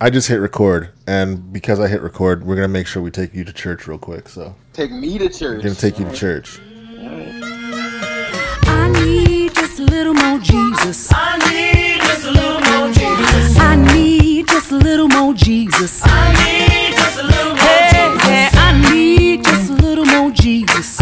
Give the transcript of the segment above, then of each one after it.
I just hit record, and because I hit record, we're gonna make sure we take you to church real quick. So Take me to church. we're gonna take you to church. I need just a little more Jesus. I need just a little more Jesus. I need just a little more Jesus. I need just a little more Hey, Jesus. I need just a little more Jesus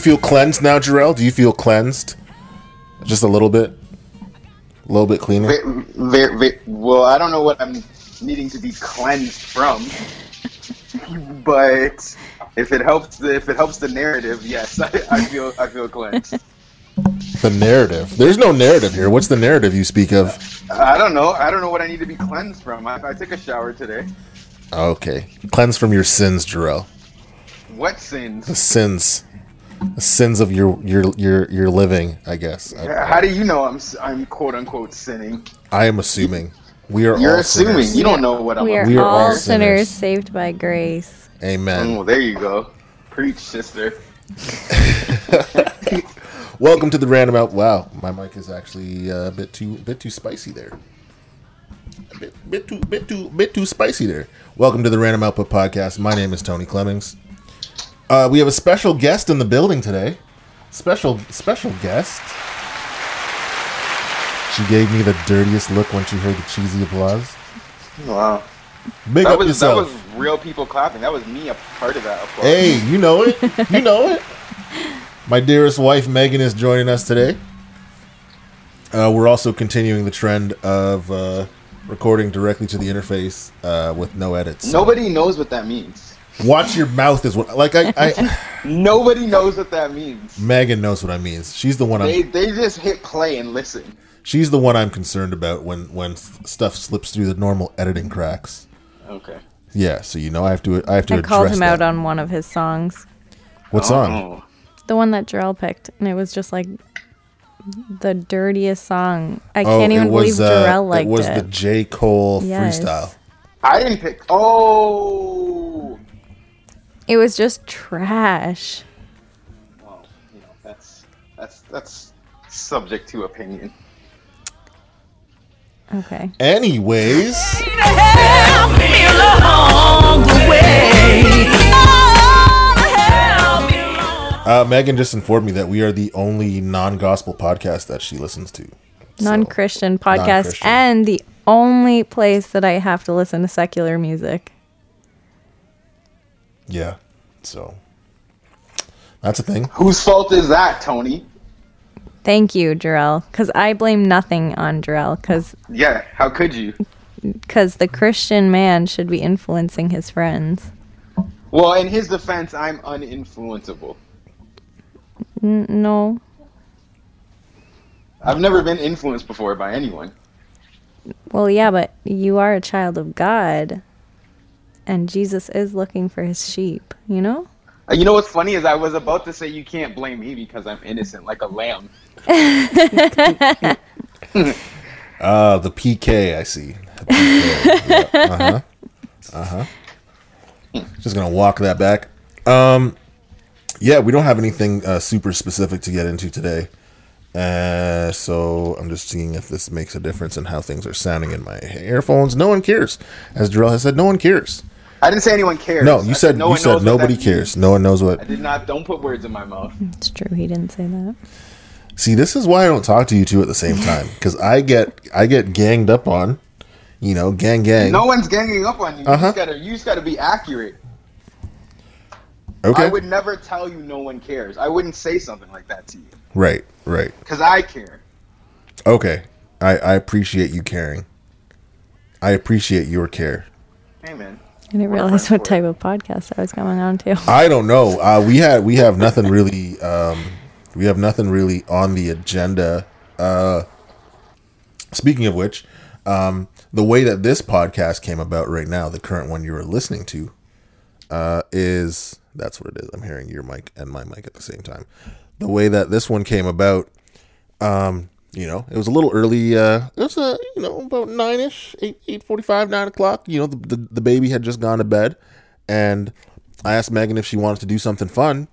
feel cleansed now, Jurell? Do you feel cleansed? Just a little bit, a little bit cleaner. Well, I don't know what I'm needing to be cleansed from, but if it helps, the, if it helps the narrative, yes, I, I feel I feel cleansed. The narrative. There's no narrative here. What's the narrative you speak of? I don't know. I don't know what I need to be cleansed from. I, I took a shower today. Okay, cleanse from your sins, Jurell. What sins? The sins? Sins, of your your your your living. I guess. How do you know I'm I'm quote unquote sinning? I am assuming we are. You're all assuming. sinners. You don't know what I'm. We are, We are all, all sinners. sinners. saved by grace. Amen. well, there you go. Preach, sister. Welcome to the random out. Wow, my mic is actually uh, a bit too bit too spicy there. A bit, bit too bit too bit too spicy there. Welcome to the Random Output Podcast. My name is Tony Clemmings. Uh, we have a special guest in the building today. Special special guest. She gave me the dirtiest look when she heard the cheesy applause. Wow. Big That up was yourself. that was real people clapping. That was me a part of that applause. Hey, you know it. You know it. My dearest wife Megan is joining us today. Uh, we're also continuing the trend of uh, recording directly to the interface uh, with no edits. Nobody knows what that means. Watch your mouth is what like I, I Nobody knows what that means. Megan knows what I mean. She's the one They I'm they just hit play and listen. she's the one I'm concerned about when when stuff slips through the normal editing cracks. Okay. Yeah, so you know I have to I have to I called address him out that. on one of his songs, what song? Oh. the one that Jurell picked, and it was just like the dirtiest song. I Oh, can't even it believe was, uh, Jurell liked it was the J. Cole Yes. freestyle. I didn't pick. Oh. It was just trash. Well, you know that's that's that's subject to opinion. Okay. Anyways, help me along the way. Help me. Uh, Megan just informed me that we are the only non-gospel podcast that she listens to. Non-Christian podcast, non-Christian. and the only place that I have to listen to secular music. Yeah, so that's a thing. Whose fault is that, Tony? Thank you, Jurell, because I blame nothing on Jurell, because Yeah. How could you? because the Christian man should be influencing his friends. Well, in his defense, I'm uninfluenceable. N- no, I've never been influenced before by anyone. well, yeah, but you are a child of God, and Jesus is looking for his sheep. You know. Uh, You know what's funny is I was about to say you can't blame me because I'm innocent, like a lamb. Uh, the PK, I see. PK. yeah, uh-huh. Uh-huh. Just gonna walk that back. Um, yeah, we don't have anything uh, super specific to get into today. Uh, so I'm just seeing if this makes a difference in how things are sounding in my earphones. No one cares, as Jurell has said. No one cares. I didn't say anyone cares. No, I you said no you said nobody cares. means. No one knows what. I did not. Don't put words in my mouth. It's true. He didn't say that. See, this is why I don't talk to you two at the same time because I get I get ganged up on. You know, gang gang. No one's ganging up on you. You Uh-huh. just gotta. You just gotta be accurate. Okay. I would never tell you no one cares. I wouldn't say something like that to you Right, right. because I care. Okay. I, I appreciate you caring. I appreciate your care. Hey man. I didn't realize what type of podcast I was coming on to. I don't know. Uh, we had we have nothing really. Um, we have nothing really on the agenda. Uh, speaking of which, um, the way that this podcast came about right now, the current one you are listening to, uh, is that's what it is. I'm hearing your mic and my mic at the same time. The way that this one came about, um, you know, it was a little early. Uh, it was uh, you know about nine ish, eight eight forty five, nine o'clock. You know, the, the the baby had just gone to bed, and I asked Megan if she wanted to do something fun,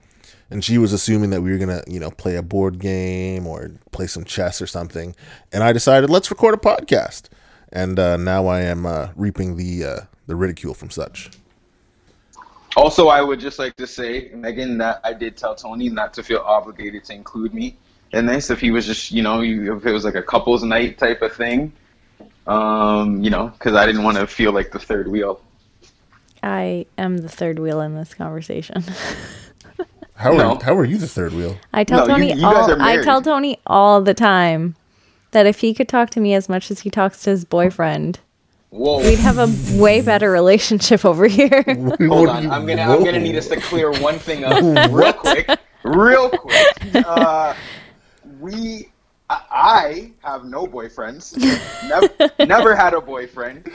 and she was assuming that we were gonna you know play a board game or play some chess or something, and I decided let's record a podcast, and uh, now I am uh, reaping the uh, the ridicule from such. Also, I would just like to say, Megan, that I did tell Tony not to feel obligated to include me in this. If he was just, you know, if it was like a couples night type of thing, um, you know, because I didn't want to feel like the third wheel. I am the third wheel in this conversation. How No. are how are you the third wheel? I tell No, you- Tony you guys all are I tell. Tony all the time that if he could talk to me as much as he talks to his boyfriend, Whoa. we'd have a way better relationship over here. Hold on, I'm gonna I'm gonna need us to clear one thing up real quick, real quick. Uh, we, I, have no boyfriends. Never, never had a boyfriend,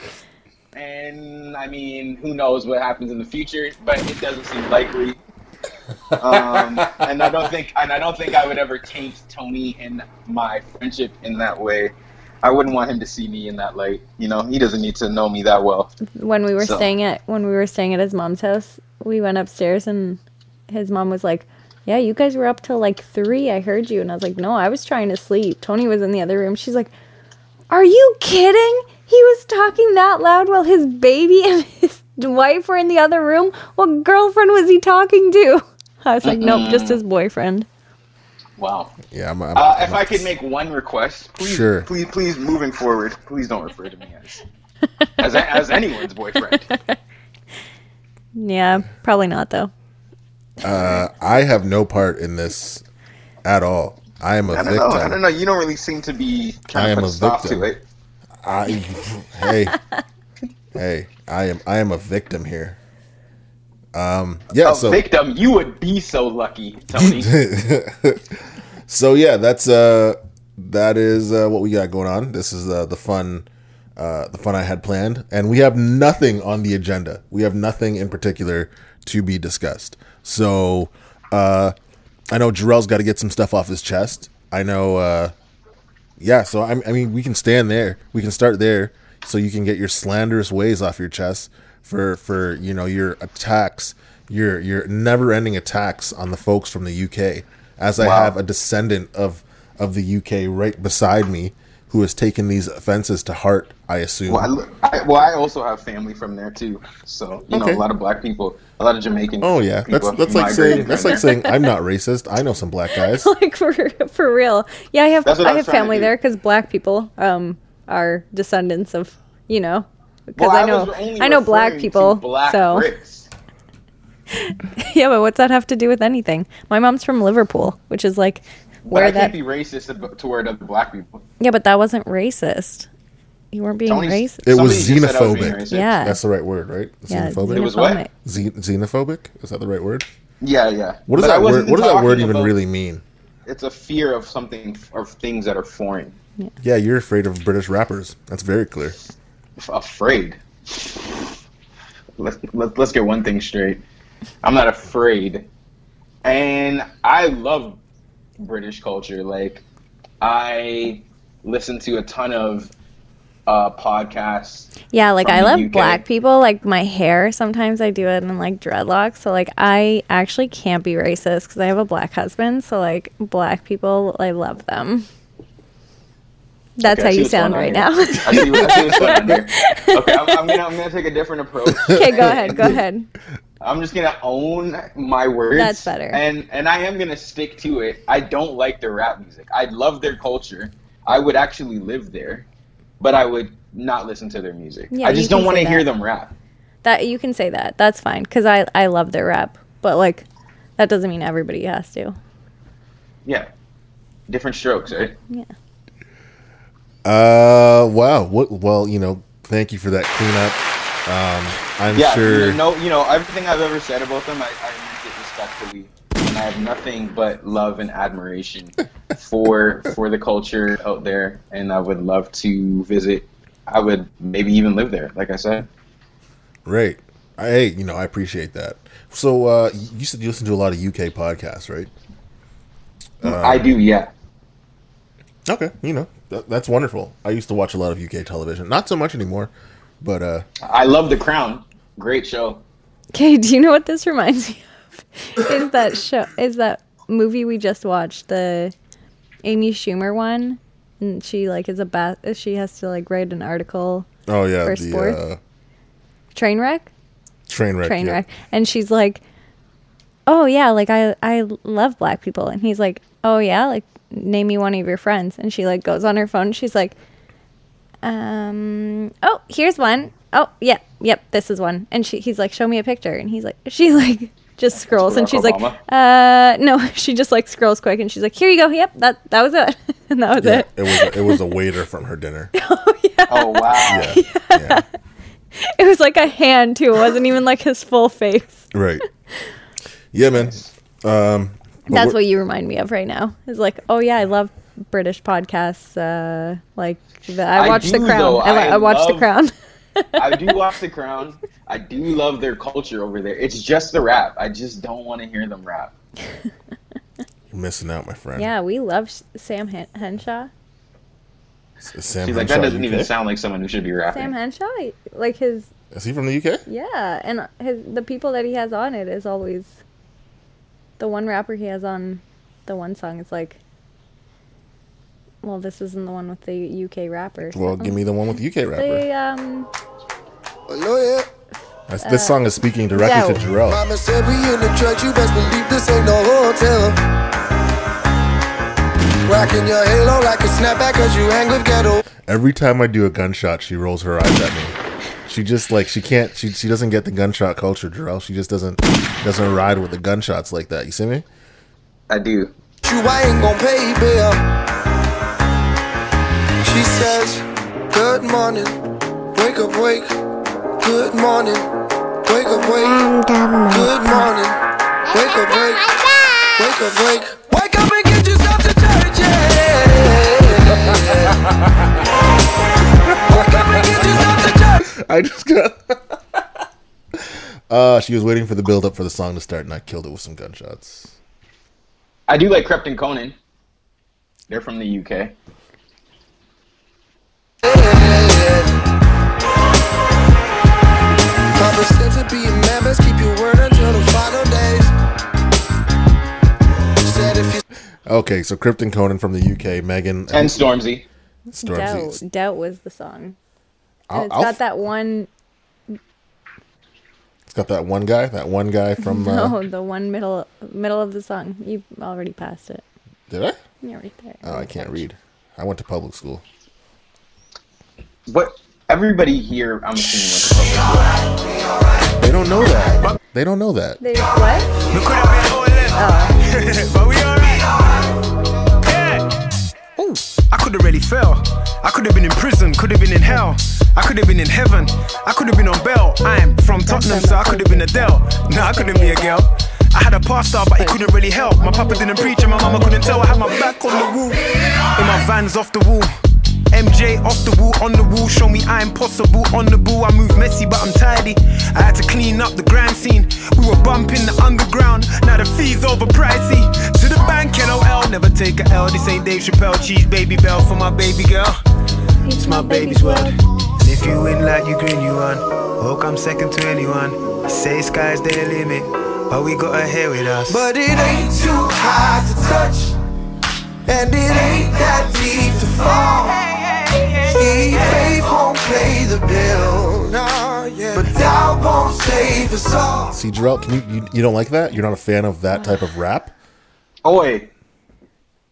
and I mean, who knows what happens in the future? But it doesn't seem likely. Um, and I don't think, and I don't think I would ever taint Tony in my friendship in that way. I wouldn't want him to see me in that light. You know, he doesn't need to know me that well. when we were So- staying at when we were staying at his mom's house, we went upstairs and his mom was like, "Yeah, you guys were up till like three. I heard you." And I was like, "No, I was trying to sleep." Tony was in the other room. She's like, "Are you kidding? He was talking that loud while his baby and his wife were in the other room. What girlfriend was he talking to?" I was like, "Nope, just his boyfriend." Wow. Yeah, I'm. I'm, Uh, I'm if I could make one request, please, Sure. please, please, moving forward, please don't refer to me as as, as anyone's boyfriend. Yeah, probably not though. Uh, I have no part in this at all. I am a I don't victim. know. I don't know. You don't really seem to be I trying am to put a a stop victim. to it. I, hey, hey, I am I am a victim here. Um, yeah. A so victim, you would be so lucky, Tony. so yeah, that's uh that is uh, what we got going on. This is uh, the fun uh, the fun I had planned, and we have nothing on the agenda. We have nothing in particular to be discussed. So uh, I know Jurell's got to get some stuff off his chest. I know. Uh, yeah, so I, I mean, we can stand there. We can start there, so you can get your slanderous ways off your chest for for you know your attacks, your your never-ending attacks on the folks from the UK. As I Wow. have a descendant of of the UK right beside me, who has taken these offenses to heart. I assume. well, I, I, well, I also have family from there too. So you Okay. know, a lot of black people, a lot of Jamaican. oh yeah, that's people that's like saying that's like saying I'm not racist. I know some black guys. like for for real. Yeah, I have I, I have family there because black people um are descendants of you know because Well, I know was I know black people. Black so Brits. yeah, but what's that have to do with anything? My mom's from Liverpool, which is like But where I that. can't be racist ab- toward other black people. Yeah, but that wasn't racist. You weren't being Tony's- racist. It was somebody just said I was xenophobic. racist. Yeah. That's the right word, right? yeah, Xenophobic. It was what? xenophobic. Xenophobic is that the right word? Yeah, yeah. What does But that word? What does that word even really mean? It's a fear of something of things that are foreign. Yeah, you're afraid of British rappers. That's very clear. Afraid. Let's let, let's get one thing straight. I'm not afraid, and I love British culture. Like I listen to a ton of uh, podcasts. Yeah, like I love UK. black people. Like my hair, sometimes I do it in like dreadlocks. So like I actually can't be racist because I have a black husband. So like black people, I love them. That's Okay, how you sound right now. I see, what- I see what's going on here. Okay, I'm, I'm gonna I'm gonna take a different approach. okay, go ahead. Go ahead. I'm just gonna own my words. That's better. And and I am gonna stick to it. I don't like their rap music. I love their culture. I would actually live there, but I would not listen to their music. Yeah, I just don't want to hear them rap. That you can say that. That's fine because I I love their rap. but like that doesn't mean everybody has to. Yeah. Different strokes, right? Yeah. Uh, wow. What? Well, you know, thank you for that cleanup. Um, I'm Yeah. sure. You know, you know, everything I've ever said about them, I, I meant it respectfully. And I have nothing but love and admiration for for the culture out there, and I would love to visit. I would maybe even live there, like I said. Right. I, hey, you know, I appreciate that. So, uh, you said you listen to a lot of UK podcasts, right? I do, yeah. Okay. You know, that, that's wonderful. I used to watch a lot of UK television. Not so much anymore, but uh, I love The Crown. Great show. Okay, do you know what this reminds me of? Is that show? Is that movie we just watched the Amy Schumer one? And she like is a bat. She has to like write an article. oh yeah, For the sports? uh, Train wreck. train wreck. train yeah. wreck and she's like oh yeah like i i love black people and he's like oh yeah like name me one of your friends and she like goes on her phone she's like um oh here's one. Oh yeah yep this is one and she he's like show me a picture and he's like she like just scrolls and she's Obama? like uh no she just like scrolls quick and she's like here you go yep that that was it and that was Yeah, it it was a, it was a waiter from her dinner. Oh yeah. Oh wow. Yeah, yeah, it was like a hand too it wasn't even like his full face right. Yeah, man. Um, That's what you remind me of right now. It's like, oh yeah, I love British podcasts. Uh, like the, I I watched The Crown. though. I, li- I I watched The Crown. I do watch The Crown. I do love their culture over there. It's just the rap. I just don't want to hear them rap. You're missing out, my friend. yeah, we love Sam Hen- Henshaw. Sam She's like, that doesn't even sound like someone who should be rapping. Sam Henshaw, like his Is he from the UK? yeah, and his the people that he has on it is always the one rapper he has on the one song is like. Well, this isn't the one with the UK rapper. Well, give me the one with the UK rapper. The um, That's- this song is speaking directly to Joe. Jurell. Mama said we in the church, you best believe this ain't no hotel. Rocking your halo like a snapback cause you hang with ghetto. Every time I do a gunshot, she rolls her eyes at me. She just like she can't. She she doesn't get the gunshot culture, Jurell. She just doesn't doesn't ride with the gunshots like that. You see me? I do. You, I ain't gon' pay bail. She says, Good morning, wake up, wake. Good morning, wake up, wake. Good morning, wake up, wake. Wake up, wake. Wake up and get yourself to church, yeah. Wake up and get yourself to church. I just got. uh, she was waiting for the build up for the song to start, and I killed it with some gunshots. I do like Krept and Konan. They're from the UK. Papa said to be a man, best keep your word until the final days. Said if you Okay, so Krept and Konan from the UK, Megan And Stormzy. Stormzy. Doubt Doubt was the song. I'll- it's I'll- got that one It's got that one guy, that one guy from. Uh, No, the one middle middle of the song. You already passed it. Did I? You're right there. Oh, I can't read. I went to public school. What? Everybody here, I'm assuming, went to public school. They don't know that. They don't know that. They what? We could have been all left, but we alright. Yeah. Ooh, I could have really fell. I could have been in prison, could have been in hell. I could have been in heaven. I could have been on bail. I'm from Tottenham, so I could have been Adele. Nah, I couldn't be a girl. I had a pastor, but he couldn't really help. My papa didn't preach, and my mama couldn't tell. I had my back on the wall, in my vans off the wall. MJ off the wall, on the wall, show me I'm possible. On the ball, I move messy, but I'm tidy. I had to clean up the grand scene. We were bumping the underground, now the fees over pricey. To the bank, LOL, never take a L. This ain't Dave Chappelle, cheese baby bell for my baby girl. It's my baby's world. And if you win like you green, you won. Come second to anyone. Say sky's the limit, but we got a hair with us. But it ain't too high to touch, and it ain't that deep to fall. See, faith won't pay the bill, nah, yeah. but doubt won't save us all. See, Jurell, can you, you you don't like that? You're not a fan of that type of rap? Oi.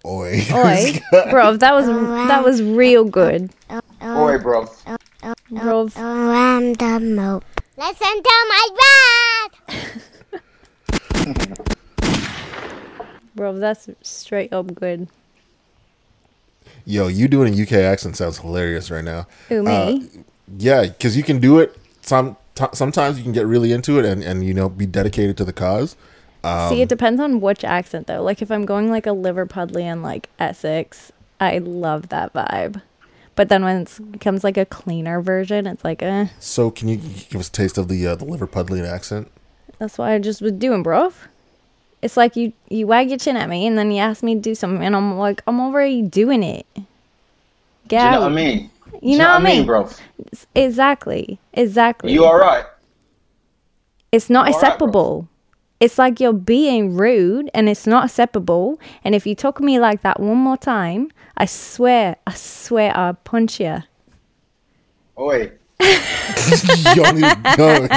Oi. Oi, bro, that was that was real good, Oi, bro. bro. Random mope. Listen to my rap. bro. That's straight up good. Yo, you doing a UK accent sounds hilarious right now. Who me? Uh, yeah, because you can do it. Some t- sometimes you can get really into it and and you know be dedicated to the cause. Um, See, it depends on which accent though. Like if I'm going like a Liverpudlian, like Essex, I love that vibe. But then when it becomes like a cleaner version, it's like, eh. So can you give us a taste of the uh, the Liverpudlian accent? That's what I just was doing, bro. It's like you you wag your chin at me and then you ask me to do something, and I'm like, I'm already doing it. Get You know what I mean? You know what I mean? bro? Exactly. Exactly. You all right? It's not You alright, bro? acceptable. It's like you're being rude and it's not acceptable. And if you talk to me like that one more time, I swear, I swear I'll punch you. Oh wait. Y'all need to go.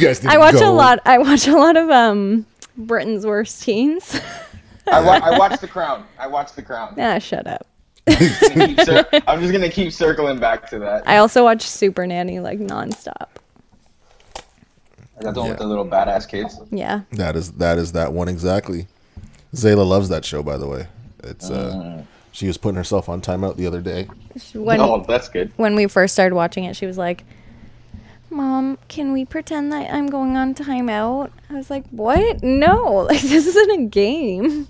Guys I watch go. a lot I watch a lot of um Britain's worst teens. I, wa- I watched The Crown. I watched The Crown. ah, shut up. Keep cir- I'm just gonna keep circling back to that. I also watch Super Nanny like nonstop. That's the one with Yeah. the little badass kids. Yeah. That is that is that one exactly. Zayla loves that show, by the way. It's uh, Mm. she was putting herself on timeout the other day. When oh, that's good. when we first started watching it, she was like, Mom, can we pretend that I'm going on timeout? I was like, What? No, like this isn't a game.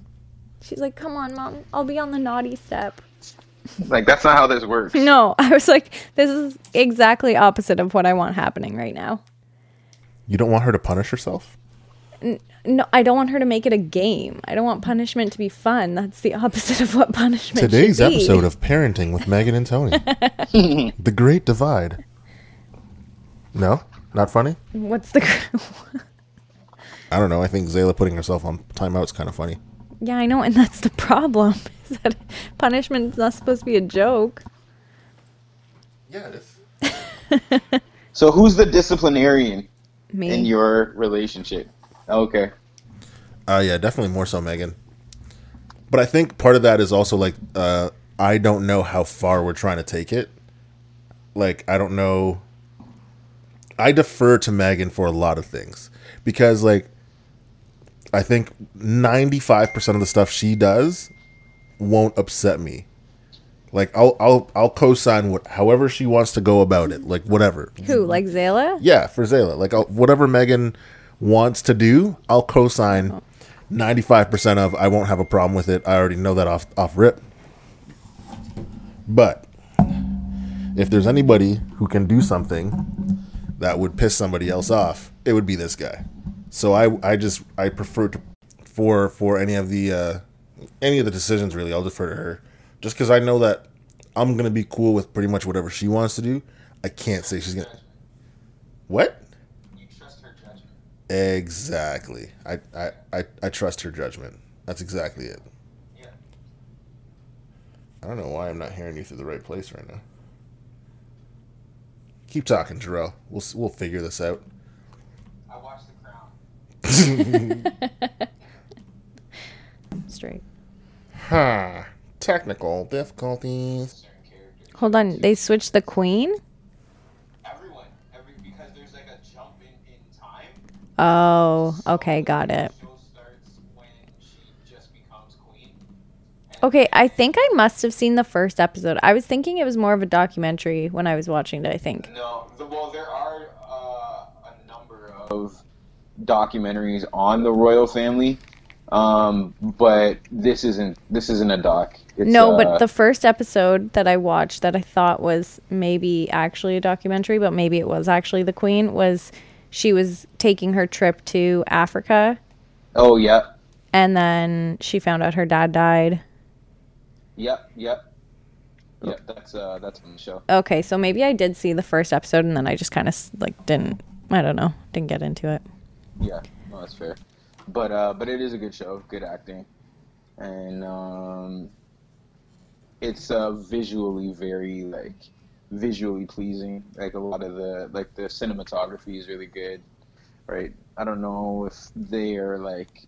She's like, Come on, Mom, I'll be on the naughty step. Like that's not how this works. No, I was like, This is exactly opposite of what I want happening right now. You don't want her to punish herself? No, I don't want her to make it a game. I don't want punishment to be fun. That's the opposite of what punishment is. Today's should be. episode of Parenting with Megan and Tony. the Great Divide. No? Not funny? What's the. I don't know. I think Zayla putting herself on timeout is kind of funny. yeah, I know, and that's the problem. Is that punishment's not supposed to be a joke. Yeah, it is. So who's the disciplinarian Me. in your relationship? Okay. Uh, yeah, definitely more so Megan. But I think part of that is also like uh, I don't know how far we're trying to take it. Like I don't know. I defer to Megan for a lot of things because like I think ninety five percent of the stuff she does won't upset me. Like I'll I'll I'll co-sign what however she wants to go about it. Like whatever. Who, like Zayla? Yeah, for Zayla. Like I'll, whatever Megan wants to do, I'll co-sign ninety five percent of. I won't have a problem with it. I already know that off off rip. But if there's anybody who can do something that would piss somebody else off, it would be this guy. So I I just I prefer to for for any of the uh, any of the decisions really. I'll defer to her, just because I know that I'm gonna be cool with pretty much whatever she wants to do. I can't say she's gonna. What? You trust her judgment. Exactly. I, I, I, I trust her judgment. That's exactly it. Yeah. I don't know why I'm not hearing you through the right place right now. Keep talking, Jurell. We'll we'll figure this out. I watched The Crown. Straight. Huh. Technical difficulties. Hold on, they switched the queen? Everyone. Every because there's like a jump in, in time. Oh, okay, got it. The show starts when she just becomes queen. Okay, I think I must have seen the first episode. I was thinking it was more of a documentary when I was watching it, I think. No, the, well, there are uh, a number of documentaries on the royal family, um, but this isn't this isn't a doc. It's, No, uh, but the first episode that I watched that I thought was maybe actually a documentary, but maybe it was actually the queen was she was taking her trip to Africa oh yeah, and then she found out her dad died. Yep, yep, yep. That's uh, that's on the show. Okay, so maybe I did see the first episode and then I just kind of like didn't I don't know, didn't get into it. Yeah, no, that's fair. But uh, but it is a good show, good acting, and um, it's uh, visually very like visually pleasing. Like a lot of the like the cinematography is really good, right? I don't know if they are like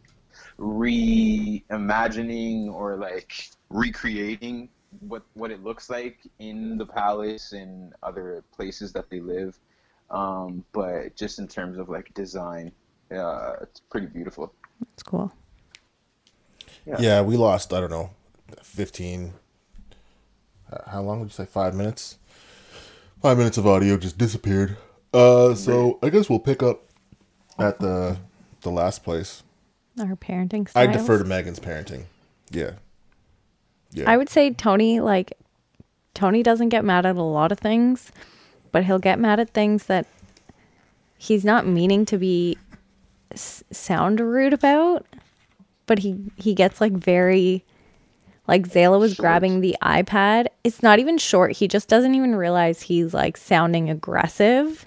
reimagining or like recreating what what it looks like in the palace and other places that they live. Um, but just in terms of like design, uh, it's pretty beautiful. It's cool. Yeah. yeah, we lost. I don't know, fifteen. uh, How long would you say? Five minutes. Five minutes of audio just disappeared. Uh, so I guess we'll pick up at the the last place. Our parenting I defer to Megan's parenting. Yeah. Yeah. I would say Tony, like, Tony doesn't get mad at a lot of things, but he'll get mad at things that he's not meaning to be s- sound rude about. But he he gets like very, like Zayla was grabbing the iPad. It's not even short. He just doesn't even realize he's like sounding aggressive.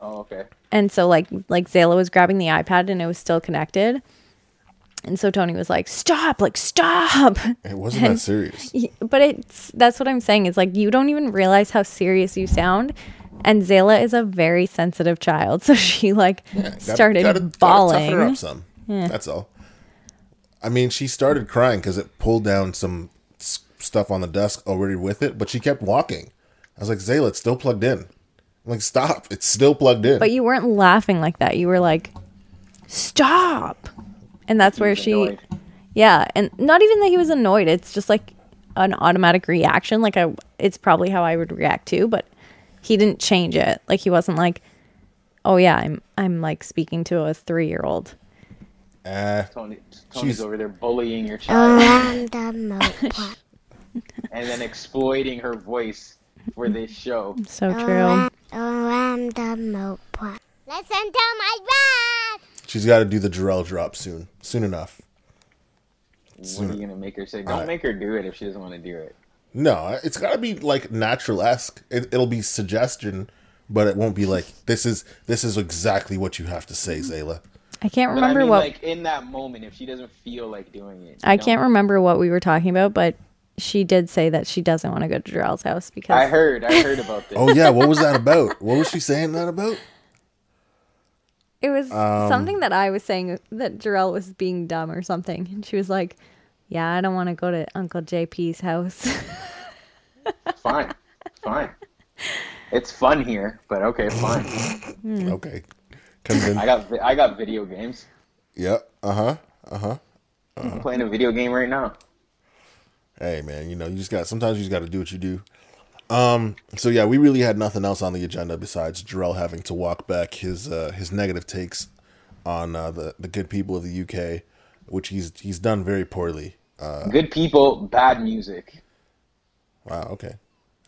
Oh, okay. And so like like Zayla was grabbing the iPad and it was still connected. And so Tony was like, "Stop! Like stop!" it wasn't that serious. But it's that's what I'm saying. It's like you don't even realize how serious you sound. And Zayla is a very sensitive child, so she like Gotta- started gotta- gotta toughen her up some. That's all. I mean, she started crying because it pulled down some s- stuff on the desk already with it, but she kept walking. I was like, Zayla, it's still plugged in. I'm like, stop! It's still plugged in. but you weren't laughing like that. You were like, "Stop!" And that's where she, Annoyed. yeah, and not even that he was annoyed. It's just like an automatic reaction. Like I, it's probably how I would react too. But he didn't change it. Like he wasn't like, "Oh yeah, I'm I'm like speaking to a three year old." Ah, Tony, Tony's She's- over there bullying your child Random moped. and then exploiting her voice for this show. So true. Random moped. Listen to my rap. She's got to do the Jurell drop soon. Soon enough. What are you gonna make her say? Don't Alright. make her do it if she doesn't want to do it. No, it's got to be like natural esque. It, it'll be suggestion, but it won't be like this is this is exactly what you have to say, mm-hmm. Zayla. I can't But remember I mean, what like in that moment, if she doesn't feel like doing it, I don't. can't remember what we were talking about, but she did say that she doesn't want to go to Jurell's house because I heard, I heard about this. Oh yeah, what was that about? What was she saying that about? It was Um, something that I was saying that Jurell was being dumb or something, and she was like, "Yeah, I don't want to go to Uncle JP's house." fine, fine. It's fun here, but okay, fine. Okay, convinced. I got, I got video games. Yep. Uh huh. Uh huh. I'm playing a video game right now. Hey man, you know you just got sometimes you just got to do what you do. Um. So yeah, we really had nothing else on the agenda besides Jurell having to walk back his uh, his negative takes on uh, the the good people of the UK, which he's he's done very poorly. Uh, Good people, bad music. wow. Okay.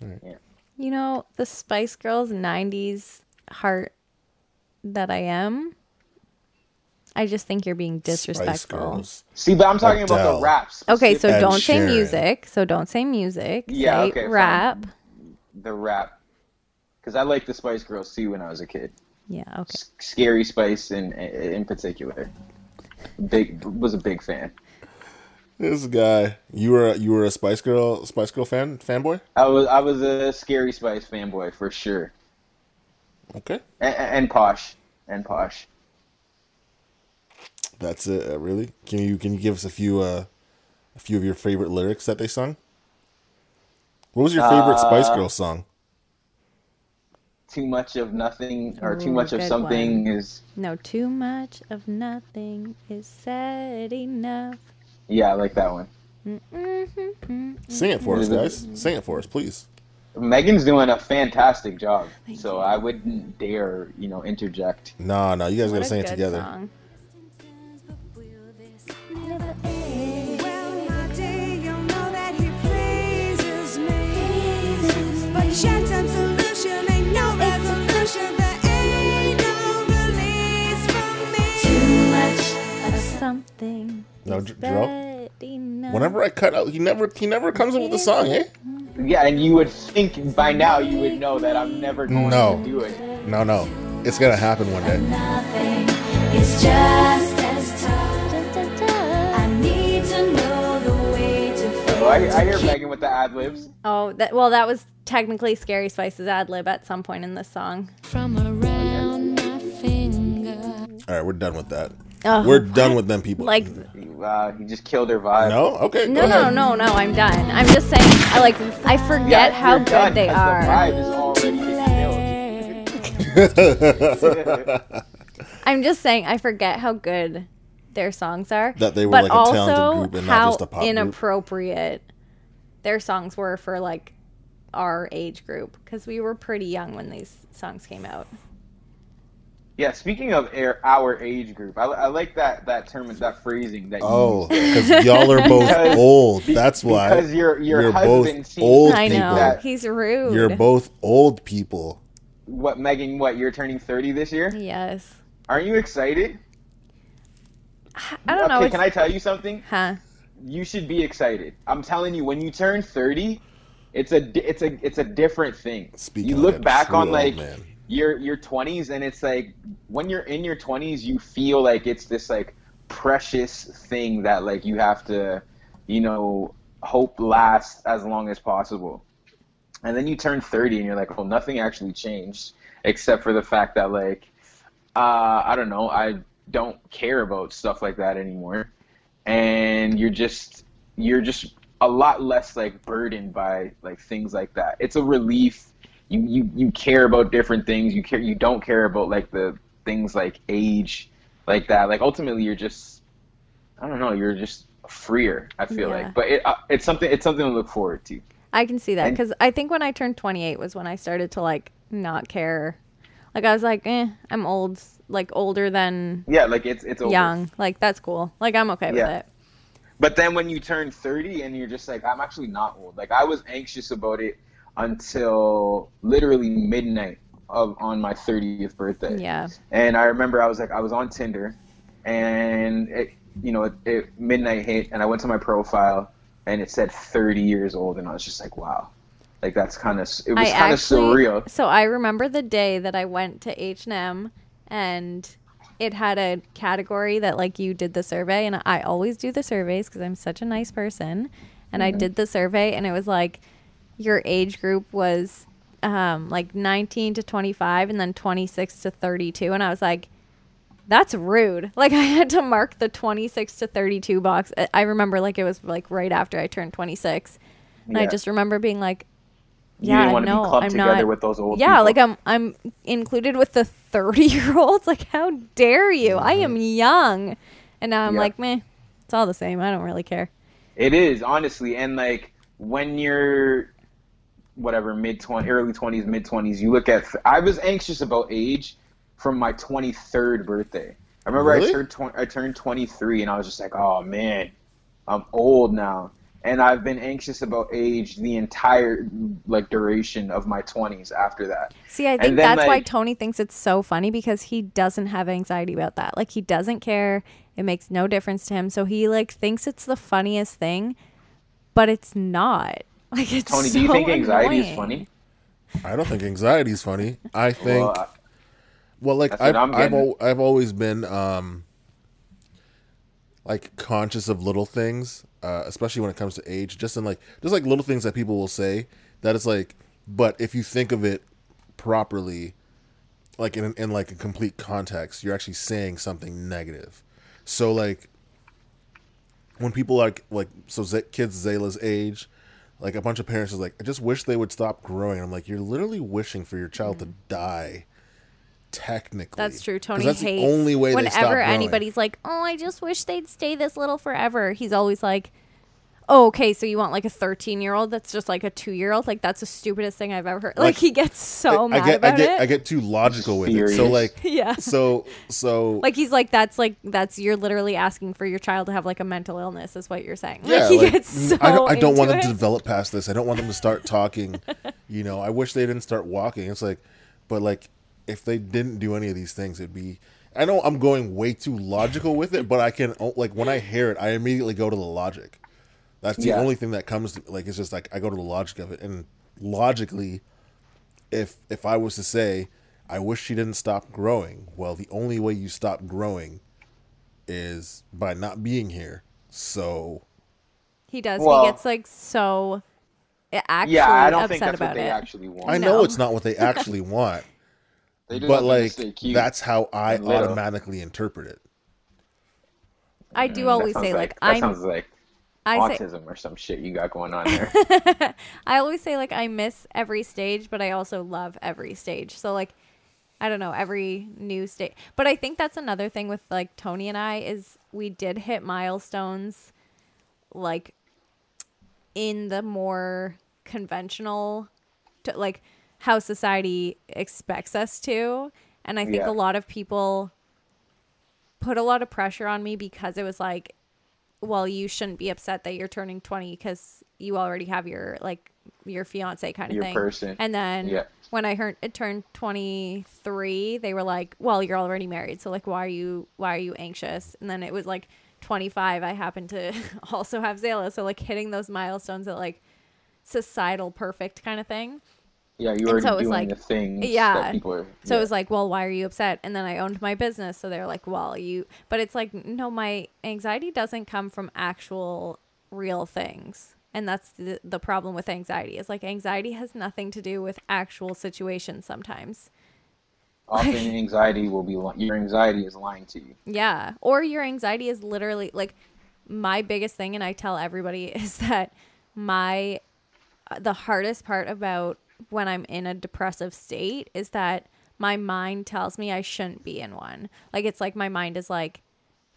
Yeah. you know, the Spice Girls '90s heart that I am. I just think you're being disrespectful. See, but I'm talking about the raps. Okay, so Ed don't say music. So don't say music. Yeah, say okay, fine. Rap. the rap, because I liked the Spice Girls too when I was a kid. Yeah. Okay. S- Scary Spice in in particular. Big was a big fan. This guy, you were you were a Spice Girl Spice Girl fan fanboy. I was I was a Scary Spice fanboy for sure, Okay, and, and Posh, and Posh. that's it. Uh, really? Can you can you give us a few uh a few of your favorite lyrics that they sung? What was your favorite Spice Uh, Girl song? Too much of nothing or too Ooh, much of good something is No, too much of nothing is said enough. yeah, I like that one. Sing it for us, guys. Sing it for us, please. Megan's doing a fantastic job, so I wouldn't dare you know interject. No, no, you guys What gotta sing it together. song. Something. No, is J- Jurell? said enough. Whenever I cut out, he never he never comes up with a song, eh? Yeah, and you would think by now you would know that I'm never going No. to do it. No, no, it's gonna happen one day. Nothing is just as tough. I need to know the way to I, I hear Megan with the ad libs. Oh, that well, that was technically Scary Spice's ad lib at some point in this song. from around my finger. All right, we're done with that. Oh, We're done with them people. like Uh, he just killed her vibe. no, okay, no, go no, no, no. I'm done. I'm just saying. I like. I forget Yeah, how good done, they 'cause are. The vibe is already killed. I'm just saying. I forget how good their songs are. That they were, but like, a also talented group and not just a pop group. inappropriate their songs were for like our age group because we were pretty young when these songs came out. Yeah, speaking of our, our age group, I, I like that that term, that phrasing that Oh, because y'all are both Because- old. That's why. because your- your You're husband both old I people. know that- he's rude. You're both old people. What, Megan? What you're turning 30 this year? Yes. Aren't you excited? I don't know. Okay, it's- can I tell you something? Huh? You should be excited. I'm telling you, when you turn 30, it's a it's a it's a different thing. Speaking you look back on like man. your your 20s, and it's like when you're in your 20s, you feel like it's this like precious thing that like you have to, you know, hope lasts as long as possible. And then you turn 30, and you're like, well, nothing actually changed except for the fact that like uh, I don't know, I don't care about stuff like that anymore. And you're just you're just a lot less like burdened by like things like that. It's a relief. You you you care about different things. You care you don't care about like the things like age like that. Like ultimately you're just I don't know, you're just freer, I feel Yeah. like. But it uh, it's something it's something to look forward to. I can see that because I think when I turned 28 was when I started to like not care. Like I was like, eh, I'm old, like older than Yeah, like it's it's over. young. Like that's cool. Like I'm okay Yeah. with it. But then when you turn 30 and you're just like, I'm actually not old. Like I was anxious about it until literally midnight of on my 30th birthday. Yeah. And I remember I was like, I was on Tinder, and it, you know, it, it midnight hit, and I went to my profile, and it said 30 years old, and I was just like, wow, like that's kind of it was kind of surreal. So I remember the day that I went to H and M, and it had a category that like you did the survey, and I always do the surveys because I'm such a nice person, and I did the survey, and it was like your age group was um, like 19 to 25, and then 26 to 32, and I was like. That's rude. Like I had to mark the 26 to 32 box. I- remember like it was like right after I turned 26. And I just remember being like, You yeah, didn't want to no, be clumped I'm together not. with those old yeah, people. like I'm I'm included with the 30 year olds. Like how dare you? I mm-hmm. am young, and now I'm Yeah. like, meh, it's all the same. I don't really care. It is honestly, and like when you're whatever mid twenty, early twenties, mid twenties, you look at. I was anxious about age from my twenty third birthday. I remember Really? I turned tw- I turned twenty three, and I was just like, oh man, I'm old now, and I've been anxious about age the entire like duration of my twenties after that. See, I think then, that's why Tony thinks it's so funny because he doesn't have anxiety about that. Like he doesn't care. It makes no difference to him. So he like thinks it's the funniest thing, but it's not. Like it's Tony, do you think anxiety is funny? I don't think anxiety is funny. I think Well, Well, like That's I've I'm I've, al- I've always been um like conscious of little things, uh, especially when it comes to age. Just in like just like little things that people will say that it's like, but if you think of it properly, like in in like a complete context, you're actually saying something negative. So like when people like like so Z- kids Zayla's age, like a bunch of parents is like, I just wish they would stop growing. I'm like, you're literally wishing for your child to die. Technically, That's true. Tony that's hates the only way they stop whenever anybody's like, "Oh, I just wish they'd stay this little forever." He's always like, "Oh, okay, so you want like a 13-year-old that's just like a 2-year-old? Like that's the stupidest thing I've ever heard." Like, Like, he gets so I mad get, about I get, it. I get too logical with it. So like, Yeah. So so like he's like that's like that's you're literally asking for your child to have like a mental illness is what you're saying. yeah, like he like, gets mm, so I don't, I don't want them to develop past this. I don't want them to start talking. you know, I wish they didn't start walking. It's like, but like, if they didn't do any of these things, it'd be. I know I'm going way too logical with it, but I can like when I hear it, I immediately go to the logic. That's the Yeah. only thing that comes to like. It's just like I go to the logic of it, and logically, if if I was to say, I wish she didn't stop growing. Well, the only way you stop growing is by not being here. So He does. Well- he gets like so actually yeah, I don't upset think that's what they it. actually want. I know No. it's not what they actually want, They just but want them like that's how I automatically interpret it. I do That always say like, that I'm sounds like I say autism or some shit you got going on there. I always say like I miss every stage, but I also love every stage. So like I don't know, every new stage. But I think that's another thing with like Tony and I is we did hit milestones like in the more conventional to, like how society expects us to and i think Yeah. a lot of people put a lot of pressure on me because it was like well you shouldn't be upset that you're turning 20 because you already have your like your fiance kind of Your thing person. and then Yeah. when i heard it turned 23 they were like well you're already married so like why are you why are you anxious and then it was like 25 i happened to also have zayla so like hitting those milestones at like societal perfect kind of thing Yeah, you were so doing like- the things yeah. that people are. So yeah. it was like, well, why are you upset? And then I owned my business. So they're like, well, you, but it's like, no, my anxiety doesn't come from actual real things. And that's the, the problem with anxiety is like anxiety has nothing to do with actual situations sometimes. often anxiety will be li- your anxiety is lying to you. Yeah. Or your anxiety is literally like my biggest thing, and I tell everybody is that my uh, the hardest part about when I'm in a depressive state is that my mind tells me I shouldn't be in one. Like it's like my mind is like,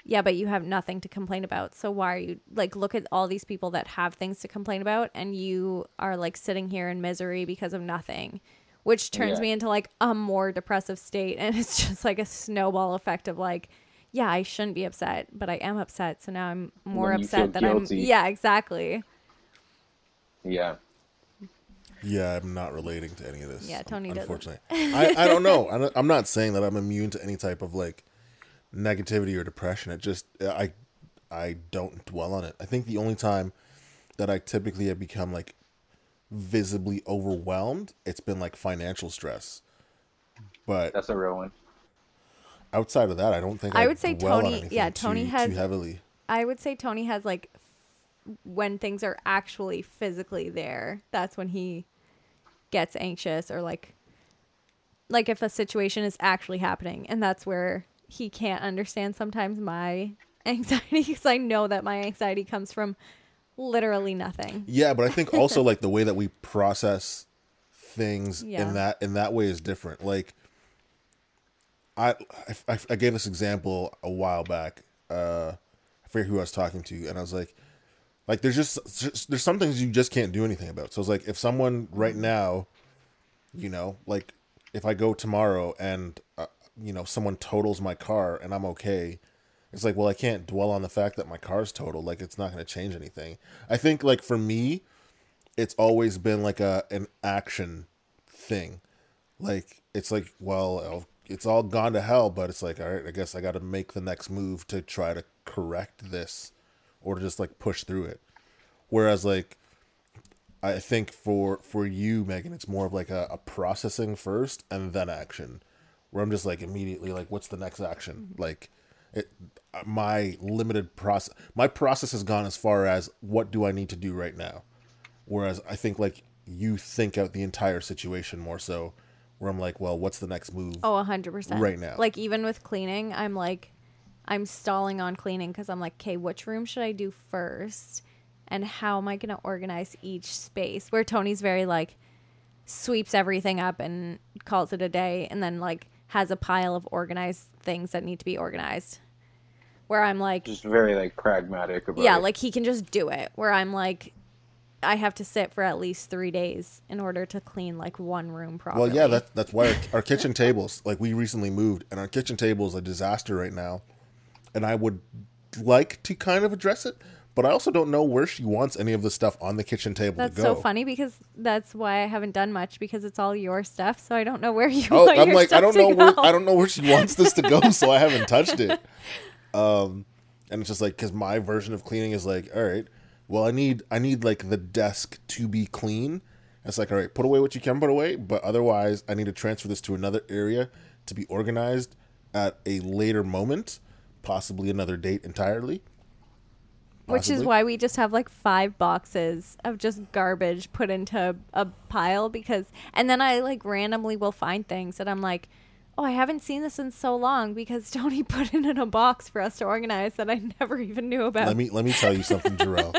yeah, but you have nothing to complain about. So why are you like look at all these people that have things to complain about and you are like sitting here in misery because of nothing. Which turns Yeah. me into like a more depressive state and it's just like a snowball effect of like yeah, I shouldn't be upset, but I am upset, so now I'm more Then you feel upset that I'm. Yeah, exactly. Yeah. Yeah, I'm not relating to any of this. Yeah, Tony doesn't. Unfortunately, I, I don't know. I don't- I'm not saying that I'm immune to any type of like negativity or depression. It just I I don't dwell on it. I think the only time that I typically have become like visibly overwhelmed, it's been like financial stress. But That's a real one. outside of that, I don't think I I would say dwell Tony- anything yeah, Tony too, has- too heavily. I would say Tony has like when things are actually physically there. That's when he gets anxious or like like if a situation is actually happening and that's where he can't understand sometimes my anxiety because I know that my anxiety comes from literally nothing. Yeah, but I think also like the way that we process things Yeah. in that in that way is different. Like I, I I gave this example a while back. Uh I forget who I was talking to and I was like like there's just, there's some things you just can't do anything about. So it's like if someone right now, you know, like if I go tomorrow and uh, you know someone totals my car and I'm okay, it's like well I can't dwell on the fact that my car's totaled. Like it's not going to change anything. I think like for me, it's always been like a an action thing. Like it's like well I'll- it's all gone to hell, but it's like all right, I guess I got to make the next move to try to correct this, or to just like push through it. Whereas like I think for for you, Megan, it's more of like a, a processing first and then action. Where I'm just like immediately like, what's the next action? Mm-hmm. Like, it uh, my limited process, my process has gone as far as what do I need to do right now. Whereas I think like you think out the entire situation more so. Where I'm like, well, what's the next move? Oh, 100%. Right now. Like, even with cleaning, I'm like, I'm stalling on cleaning because I'm like, okay, which room should I do first? And how am I going to organize each space? Where Tony's very like, sweeps everything up and calls it a day and then like has a pile of organized things that need to be organized. Where I'm like, Just very like pragmatic about it. yeah, it. like he can just do it. Where I'm like, I have to sit for at least three days in order to clean like one room properly. Well, yeah, that's that's why our, our kitchen tables, like we recently moved, and our kitchen table is a disaster right now. And I would like to kind of address it, but I also don't know where she wants any of the stuff on the kitchen table That's to go. so funny because that's why I haven't done much because it's all your stuff. So I don't know where you. Oh, want I'm like, I don't to know where go. I don't know where she wants this to go, so I haven't touched it. Um, and it's just like because my version of cleaning is like, all right, well, I need I need like the desk to be clean. It's like, all right, put away what you can put away, but otherwise, I need to transfer this to another area to be organized at a later moment, possibly another date entirely. Which is why we just have like five boxes of just garbage put into a pile because, and then I like randomly will find things that I'm like, oh, I haven't seen this in so long because Tony put it in a box for us to organize that I never even knew about. Let me let me tell you something, Jurell.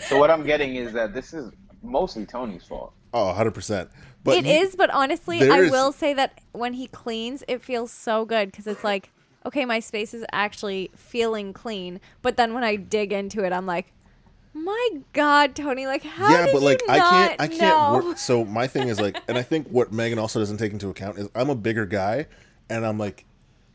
So what I'm getting is that this is mostly Tony's fault. Oh, 100 percent. But It you- is, but honestly, I is- will say that when he cleans, it feels so good because it's like, okay, my space is actually feeling clean. But then when I dig into it, I'm like, my God, Tony, like how yeah, but like I can't I can't know? work so my thing is like and I think what Megan also doesn't take into account is I'm a bigger guy and I'm like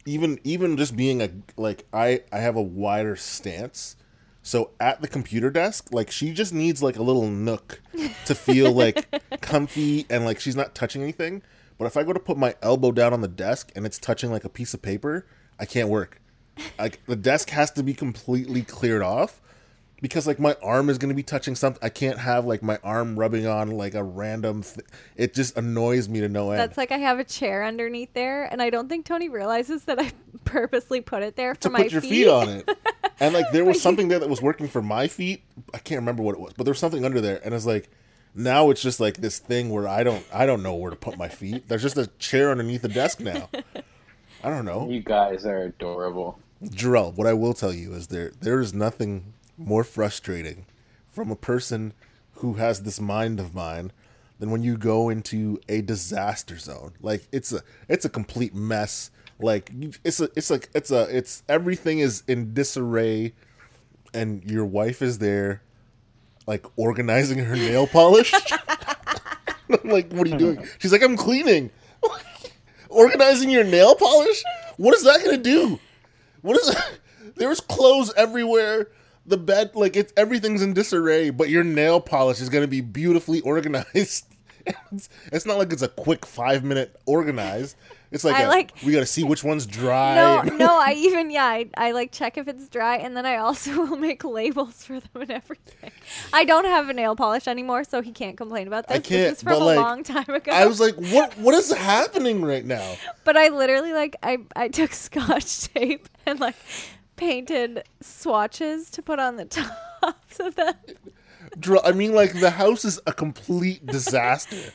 even even just being a like I I have a wider stance. So at the computer desk, like she just needs like a little nook to feel like comfy and like she's not touching anything. But if I go to put my elbow down on the desk and it's touching like a piece of paper, I can't work. Like the desk has to be completely cleared off because like my arm is going to be touching something. I can't have like my arm rubbing on like a random. Th- it just annoys me to no end. That's like I have a chair underneath there, and I don't think Tony realizes that I purposely put it there for to my put your feet on it. And like there was something there that was working for my feet. I can't remember what it was, but there was something under there, and it's like now it's just like this thing where I don't I don't know where to put my feet. There's just a chair underneath the desk now. I don't know. You guys are adorable. Jurell, what I will tell you is there there is nothing more frustrating from a person who has this mind of mine than when you go into a disaster zone. Like it's a it's a complete mess. Like it's a it's like it's a it's everything is in disarray and your wife is there like organizing her nail polish. I'm like, what are you doing? She's like, I'm cleaning. organizing your nail polish? What is that gonna do? What is that? There's clothes everywhere. The bed, like it's everything's in disarray, but your nail polish is gonna be beautifully organized. It's, it's not like it's a quick five minute organize. It's like, I a- like- we gotta see which one's dry. No, no, I even yeah, I, I like check if it's dry, and then I also will make labels for them and everything. I don't have a nail polish anymore, so he can't complain about this. I can't. this is from a like, long time ago. I was like, what? What is happening right now? but I literally like I I took scotch tape and like painted swatches to put on the tops of them. I mean, like the house is a complete disaster,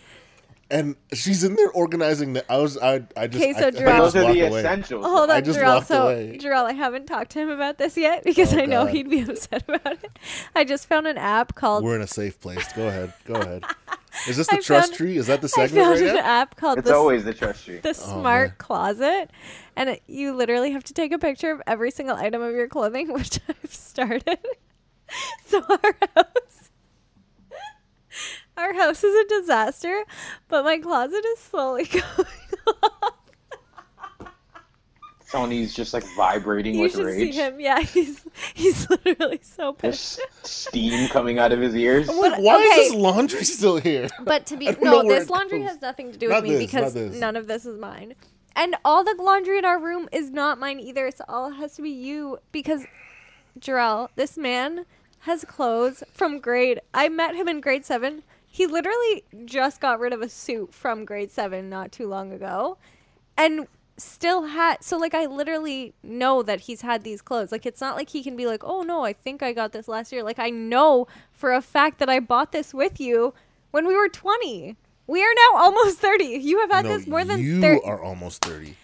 and she's in there organizing the. I was, I, I just, Okay, so I, I Jurell- just Those are the away. essentials. Oh, hold I on, just Jurell. So, away. Jurell, I haven't talked to him about this yet because Oh, I know God. he'd be upset about it. I just found an app called. We're in a safe place. Go ahead. Go ahead. Is this the I trust found- tree? Is that the segment? I segment found right an now? app called It's the, always the trust tree. the oh, Smart man. Closet, and it, you literally have to take a picture of every single item of your clothing, which I've started. so our house, our house is a disaster, but my closet is slowly going. Tony's just like vibrating you with should rage. see him. Yeah, he's he's literally so pissed. There's steam coming out of his ears. What- Why okay. is this laundry still here? But to be I don't know no, this laundry goes. has nothing to do with Not me this, because none of this is mine. And all the laundry in our room is not mine either. So all has to be you because Jurell, this man has clothes from grade. I met him in grade seven. He literally just got rid of a suit from grade seven not too long ago, and still had. So like, I literally know that he's had these clothes. Like, it's not like he can be like, "Oh no, I think I got this last year." Like, I know for a fact that I bought this with you when we were twenty. We are now almost thirty. You have had No, this more than you thirty. are almost thirty.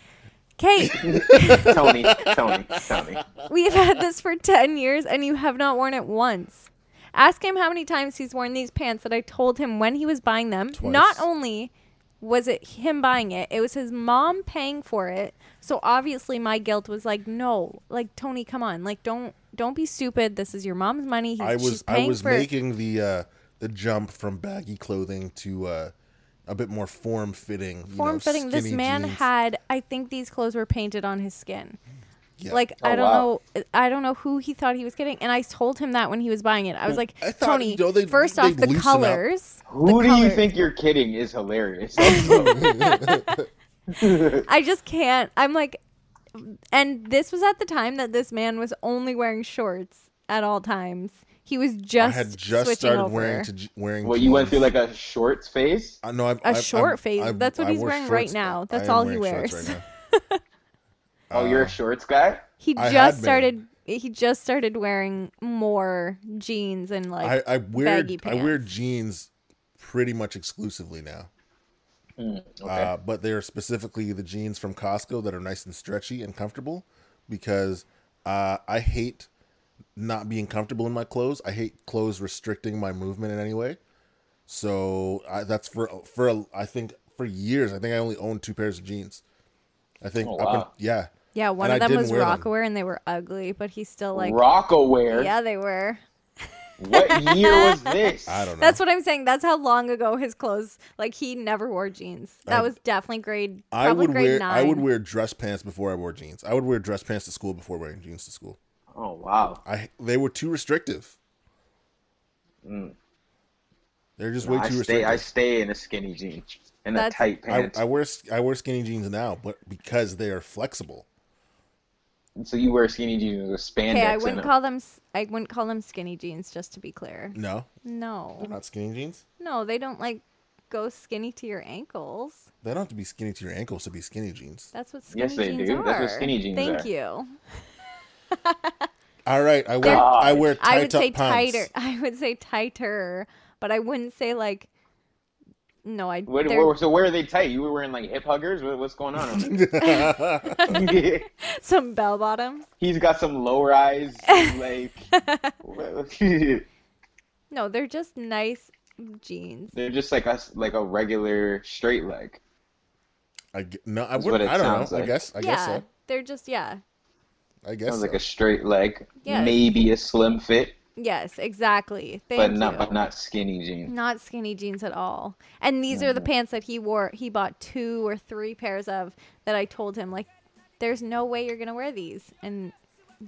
Kate, Tony, Tony, Tony. we have had this for 10 years and you have not worn it once. Ask him how many times he's worn these pants that I told him when he was buying them. Twice. Not only was it him buying it, it was his mom paying for it. So obviously my guilt was like, no, like Tony, come on, like don't don't be stupid. This is your mom's money. He's, I was I was making the uh the jump from baggy clothing to uh a bit more form fitting. form fitting. This man had, I think these clothes were painted on his skin. Yeah. Like oh, I Oh, don't wow. know, I don't know who he thought he was getting, and I told him that when he was buying it. I was like, I thought, Tony, you know, they'd- first off, the colors. Who the do you think you're kidding is hilarious? I just can't. I'm like, and this was at the time that this man was only wearing shorts at all times. He was I just had just started over. wearing to, wearing. well, you went through like a shorts phase. I know. I, A short phase. That's what he's wearing right now. That's all he wears. Oh, you're a shorts guy. he I had just been. started. He just started wearing more jeans and like I, I wear baggy I wear jeans pretty much exclusively now. Uh, but they're specifically the jeans from Costco that are nice and stretchy and comfortable because uh, I hate not being comfortable in my clothes. I hate clothes restricting my movement in any way. So I, that's for for a, I think for years I think I only owned two pairs of jeans. I think Oh, up in- yeah. Yeah, one And of them was wear them. Rocawear, and they were ugly, but he's still like, Rocawear. yeah, they were. What year was this? I don't know. That's what I'm saying. That's how long ago his clothes. Like he never wore jeans. That I- was definitely grade. I would grade wear nine. I would wear dress pants before I wore jeans. I would wear dress pants to school before wearing jeans to school. Oh wow. I they were too restrictive. Mm. They're just way I too stay. I stay in a skinny jean and a That's- tight I, pants. I wear I wear skinny jeans now, but because they are flexible. So you wear skinny jeans with spandex Okay, I wouldn't call them. s- I wouldn't call them skinny jeans. Just to be clear. No, No, not skinny jeans. no, they don't like go skinny to your ankles. They don't have to be skinny to your ankles to be skinny jeans. That's what skinny jeans. Yes, they jeans do. are. That's what skinny jeans Thank are. you. All right, I wear God. I wear I would top say pants. tighter. I would say tighter, but I wouldn't say like. No, I. What, what- so where are they tight? You were wearing like hip huggers? What, what's going on? some bell bottoms. He's got some low rise like. No, they're just nice jeans. They're just like us, like a regular straight leg. I no, I would. what it I don't know. sounds I guess. I yeah, guess so. they're just yeah. I guess. Sounds so. like a straight leg, Yes. maybe a slim fit, Yes, exactly. Thank but you. not but not skinny jeans. Not skinny jeans at all. And these are the mm-hmm. pants that he wore. He bought two or three pairs of that I told him like, there's no way you're gonna wear these, and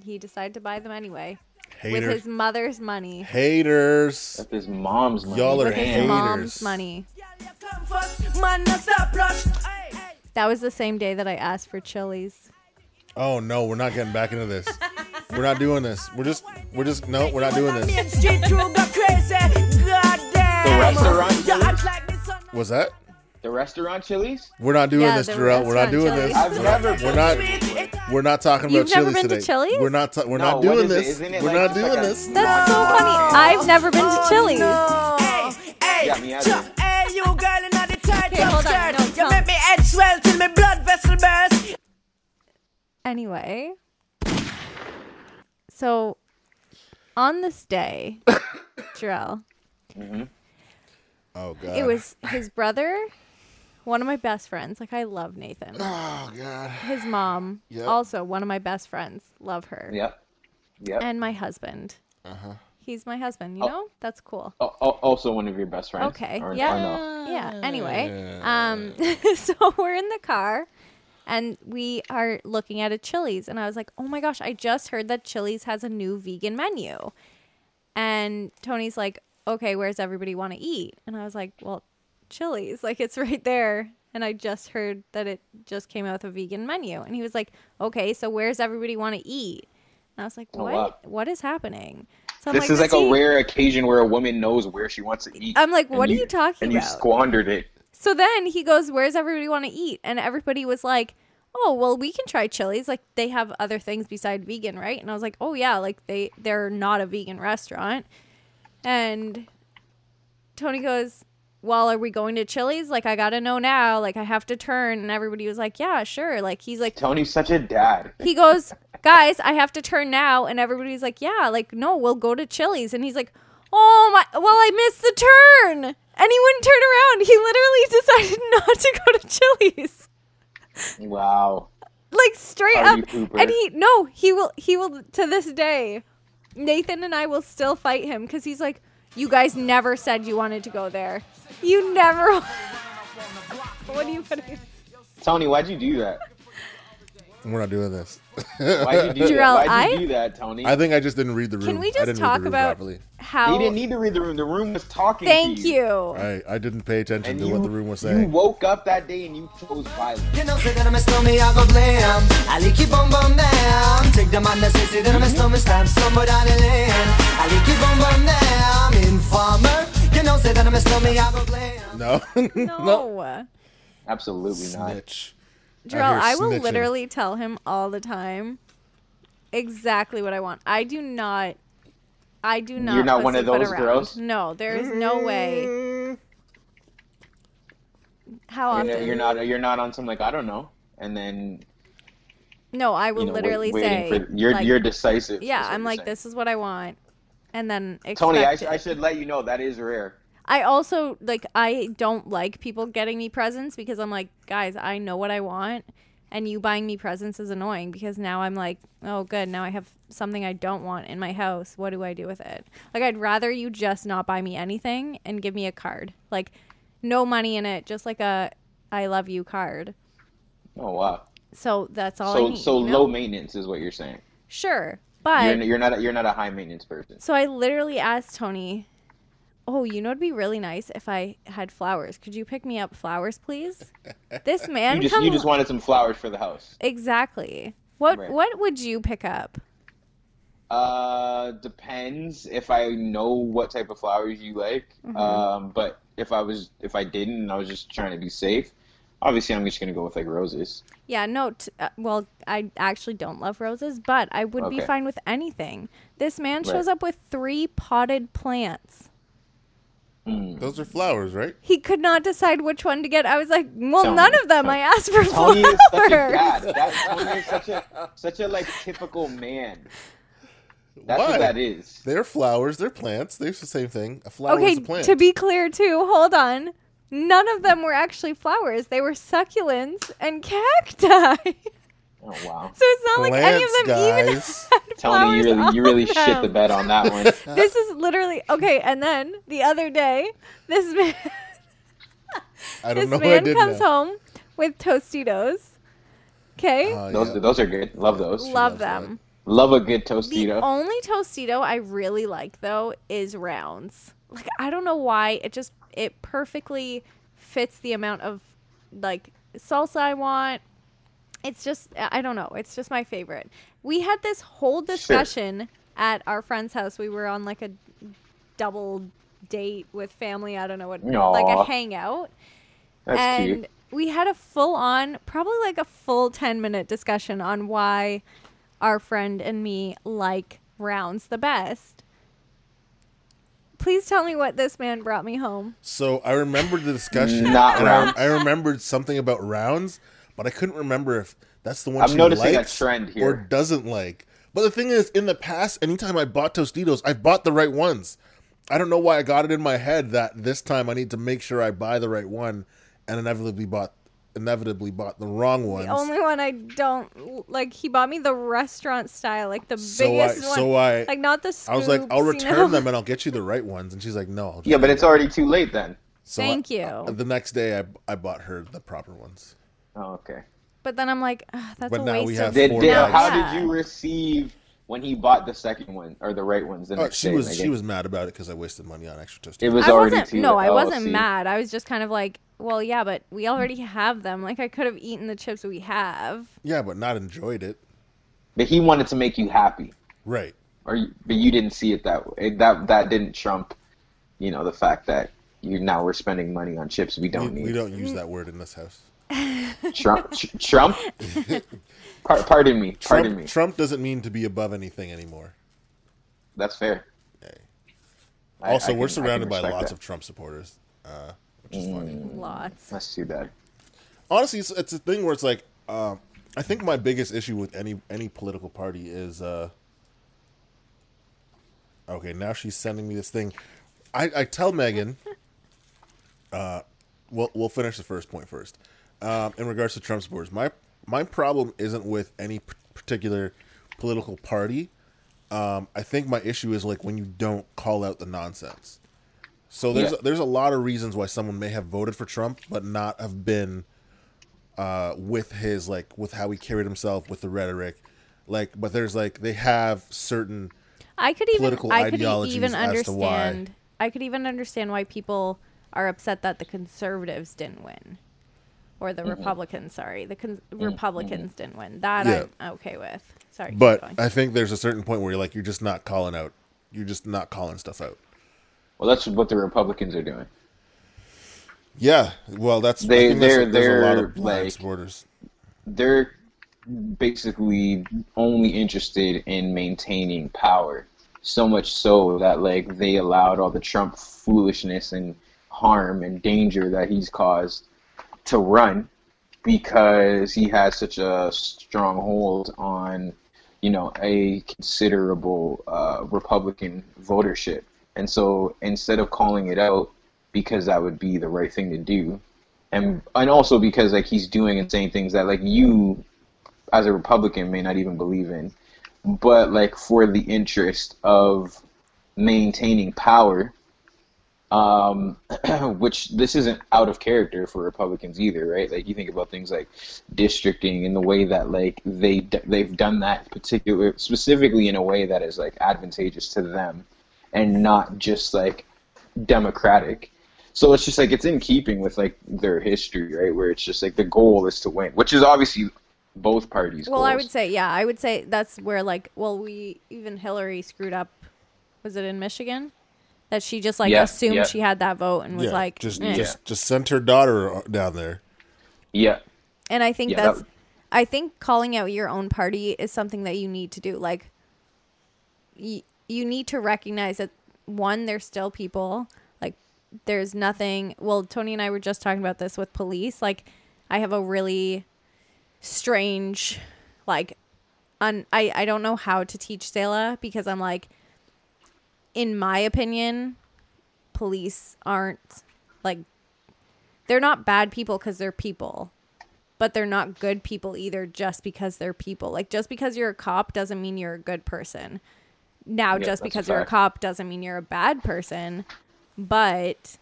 he decided to buy them anyway with his mother's money, Haters. That's his mom's money. Y'all are with his mom's money. That was the same day that I asked for Chili's. Oh no, we're not getting back into this. we're not doing this. We're just. We're just. No, we're not doing this. The restaurant Was that? The restaurant Chili's? We're not doing Yeah, this, the Jurell. We're not restaurant doing Chili's. this. I've We're never not- We're not. We're not talking about You've never Chili's been to today. Chili's? We're not. ta- we're No, not what doing is it? this. Isn't it we're like not just doing like a- this. That's so funny. I've never been to oh, Chili's. Yeah, me either. Hey, you girl in the tight Okay, hold on. skirt. No, you tell- make me head swell till my blood vessel burst. Anyway, so on this day, Jurell, Oh god. it was his brother, one of my best friends. Like I love Nathan. Oh god. His mom, Yep. also one of my best friends. Love her. Yep. Yep. And my husband. Uh-huh. He's my husband. You Oh. know, that's cool. Al- al- also one of your best friends. Okay. Or, yeah. or no? Yeah. Anyway, um, so we're in the car, and we are looking at a Chili's, and I was like, "Oh my gosh! I just heard that Chili's has a new vegan menu," and Tony's like, "Okay, where's everybody want to eat?" And I was like, "Well, Chili's, like it's right there." And I just heard that it just came out with a vegan menu, and he was like, "Okay, so where's everybody want to eat?" And I was like, Oh, "What? wow. What is happening?" So This is "Does like a he-" rare occasion where a woman knows where she wants to eat. I'm like, "What are you talking about? And you squandered it. So then he goes, "Where's everybody want to eat?" And everybody was like, "Oh, well, we can try Chili's. Like they have other things beside vegan, right?" And I was like, "Oh yeah, like they they're not a vegan restaurant." And Tony goes, "Well, are we going to Chili's? Like I got to know now. Like I have to turn." And everybody was like, "Yeah, sure." Like he's like Tony's such a dad. he goes, "Guys, I have to turn now." And everybody's like, "Yeah, like no, we'll go to Chili's." And he's like, "Oh my, well, I missed the turn." And he wouldn't turn around. He literally decided not to go to Chili's. Wow. Like straight Party up. pooper. And he no, he will he will to this day. Nathan and I will still fight him cuz he's like, "You guys never said you wanted to go there. You never What are you putting? Tony, why'd you do that? We're not doing this. Why'd you do Jurell, that? Why'd you I- do that, Tony? I think I just didn't read the room. Can we just talk about properly. how he didn't need to read the room. The room was talking Thank to you. you. I I didn't pay attention And to you, what the room was saying. you woke up that day and you chose violence. You know, say that I'm a stormy, I go blam. I like you boom boom down. Take the man that say that I'm a stormy, stamp somewhere down the lane. I like you boom boom down. Informer. You know, say that I'm a stormy, I go blam. No. no. No. Absolutely not. Snitch. Jurell, I will snitching. literally tell him all the time exactly what I want. I do not. I do not. You're not one of those around. girls? No, there is no way. How You're, often? you're not. You're not on some like I don't know. And then No, I will you know, literally waiting say. for you're like, you're decisive. Yeah, I'm like, saying. this is what I want, and then expect Tony, I, it. I should let you know that is rare. I also like I don't like people getting me presents because I'm like, guys, I know what I want and you buying me presents is annoying because now I'm like, oh, good. Now I have something I don't want in my house. What do I do with it? Like, I'd rather you just not buy me anything and give me a card. Like, no money in it, just like a I love you card. Oh wow. So that's all So need. so you know? low maintenance is what you're saying. Sure. But You're, you're not a, you're not a high maintenance person. So I literally asked Tony, "Oh, you know, it'd be really nice if I had flowers. Could you pick me up flowers, please?" This man You just you just wanted some flowers for the house. exactly. What Right. what would you pick up? Uh, depends if I know what type of flowers you like. Mm-hmm. Um, but if I was if I didn't and I was just trying to be safe, obviously I'm just gonna go with like roses. Yeah, no. T- uh, well, I actually don't love roses, but I would be fine with anything. This man Right. shows up with three potted plants. Mm. Those are flowers, right? He could not decide which one to get. I was like, "Well, Tony, none of them. Tony. I asked for Tony flowers." is such a dad. That, Tony is such a such a like typical man. That's Why? what that is. They're flowers. They're plants. They're the same thing. A flower Okay, is a plant. to be clear too, hold on. None of them were actually flowers. They were succulents and cacti. Oh wow. so it's not like any of Plants, them even guys. had Tony, flowers you really you really on shit the bed on that one. This is literally okay. And then the other day, this man, I don't this know what I man comes now. home with Tostitos. Okay, Oh, Those yeah. those are good. Love those. love loves that. them. Love a good The tostito. only Tostito I really like though is rounds. Like I don't know why it just it perfectly fits the amount of like salsa I want. It's just I don't know. It's just my favorite. We had this whole discussion at our friend's house. We were on like a double date with family. I don't know what like a hangout That's and cute. we had a full on probably like a full 10 minute discussion on why our friend and me like rounds the best please tell me what this man brought me home So I remembered the discussion. Not and rounds. I remembered something about rounds, but I couldn't remember if that's the one I'm she noticing a likes trend or doesn't like. But the thing is, in the past, anytime I bought Tostitos, I bought the right ones. I don't know why I got it in my head that this time I need to make sure I buy the right one, and inevitably bought inevitably bought the wrong one. the only one i don't like he bought me the restaurant style like the So I- biggest one so I- like not the I was like, I'll scoops, you return know? them and I'll get you the right ones, and she's like, No. I'll just Yeah, but it's already too late then. So I- Thank you. uh, the next day, I I bought her the proper ones. Oh, okay. but then i'm like that's But a now waste we of Did, four did, bags. how did you receive when he bought the second one or the right ones the uh, next she day? was she was mad about it because I wasted money on extra Tostitos. It was I already wasn't. too No. I Oh, wasn't see. mad. I was just kind of like, well, yeah, but we already have them. Like I could have eaten the chips we have. yeah, but not enjoyed it. But he wanted to make you happy, Right. or but you didn't see it that way. That that didn't trump, you know, the fact that you now we're spending money on chips we We, don't we need. We don't use that word in this house. Trump, Trump. Par- pardon me. Pardon me. Trump doesn't mean to be above anything anymore. That's fair. Hey. I- Also, I we're surrounded by lots that. of Trump supporters, uh, which is funny. Lots. That's too bad. Honestly, it's, it's a thing where it's like, uh, I think my biggest issue with any any political party is, uh, okay, now she's sending me this thing. I, I tell Megan, uh, we'll we'll finish the first point first. Um, in regards to Trump supporters, my my problem isn't with any p- particular political party. Um, I think my issue is like when you don't call out the nonsense. So there's Yeah. there's a lot of reasons why someone may have voted for Trump but not have been uh, with his like with how he carried himself with the rhetoric, like. But there's like they have certain I could even. Political I could even as to why. understand. I could even understand why people are upset that the conservatives didn't win, or the mm-hmm. Republicans. Sorry, the con- mm-hmm. Republicans mm-hmm. didn't win. That Yeah. I'm okay with. Sorry. But. I think there's a certain point where you're like you're just not calling out. You're just not calling stuff out. Well, that's what the Republicans are doing. Yeah, well, that's They- I think that's- they're- a lot they're, of like- supporters. They're basically only interested in maintaining power. So much so that like they allowed all the Trump foolishness and harm and danger that he's caused to run because he has such a strong hold on you know a considerable uh, Republican votership. And so instead of calling it out because that would be the right thing to do, and and also because like he's doing and saying things that like you as a Republican may not even believe in, but like for the interest of maintaining power, um, which this isn't out of character for Republicans either, right? Like you think about things like districting and the way that like they they've done that particular specifically in a way that is like advantageous to them, and not just like democratic. So it's just like it's in keeping with like their history, right? Where it's just like the goal is to win, which is obviously both parties. Well, I would say, yeah, I would say that's where like, well, we even Hillary screwed up. Was it in Michigan? That she just like Yeah, assumed yeah. she had that vote and was yeah, like, just eh. just just sent her daughter down there. yeah, And I think Yeah, that's, that- I think calling out your own party is something that you need to do. Like, y- you need to recognize that one, there's still people. Like, there's nothing. Well, Tony and I were just talking about this with police. Like, I have a really strange, like, un- I I don't know how to teach Selah because I'm like, in my opinion, police aren't like they're not bad people because they're people but they're not good people either just because they're people. Like just because you're a cop doesn't mean you're a good person. Now Yeah, just that's a because you're a cop doesn't mean you're a bad person, but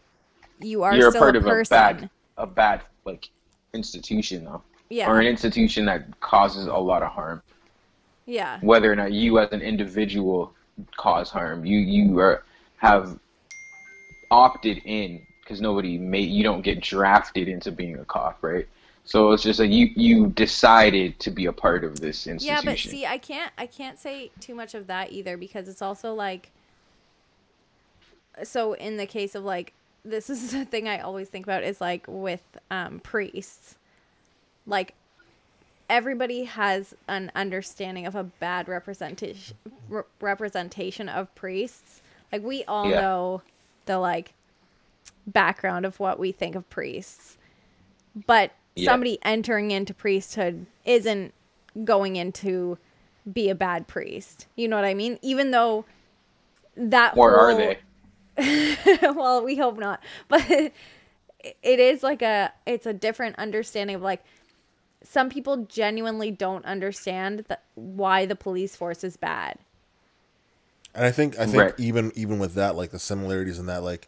you are you're a still part a of person. a bad, a bad like institution though, Yeah. or an institution that causes a lot of harm. yeah. Whether or not you as an individual cause harm, you you are have opted in because nobody made you don't get drafted into being a cop, right? So it's just like you you decided to be a part of this institution. Yeah, but see, I can't I can't say too much of that either because it's also like so in the case of like this is the thing I always think about is like with um priests. Like everybody has an understanding of a bad representation re- representation of priests. Like we all Yeah. know the like background of what we think of priests. But Yeah. somebody entering into priesthood isn't going into be a bad priest. You know what I mean? Even though that or are they? well, we hope not. But it is like a it's a different understanding of like some people genuinely don't understand that why the police force is bad. And I think I think Right. even even with that, like the similarities in that, like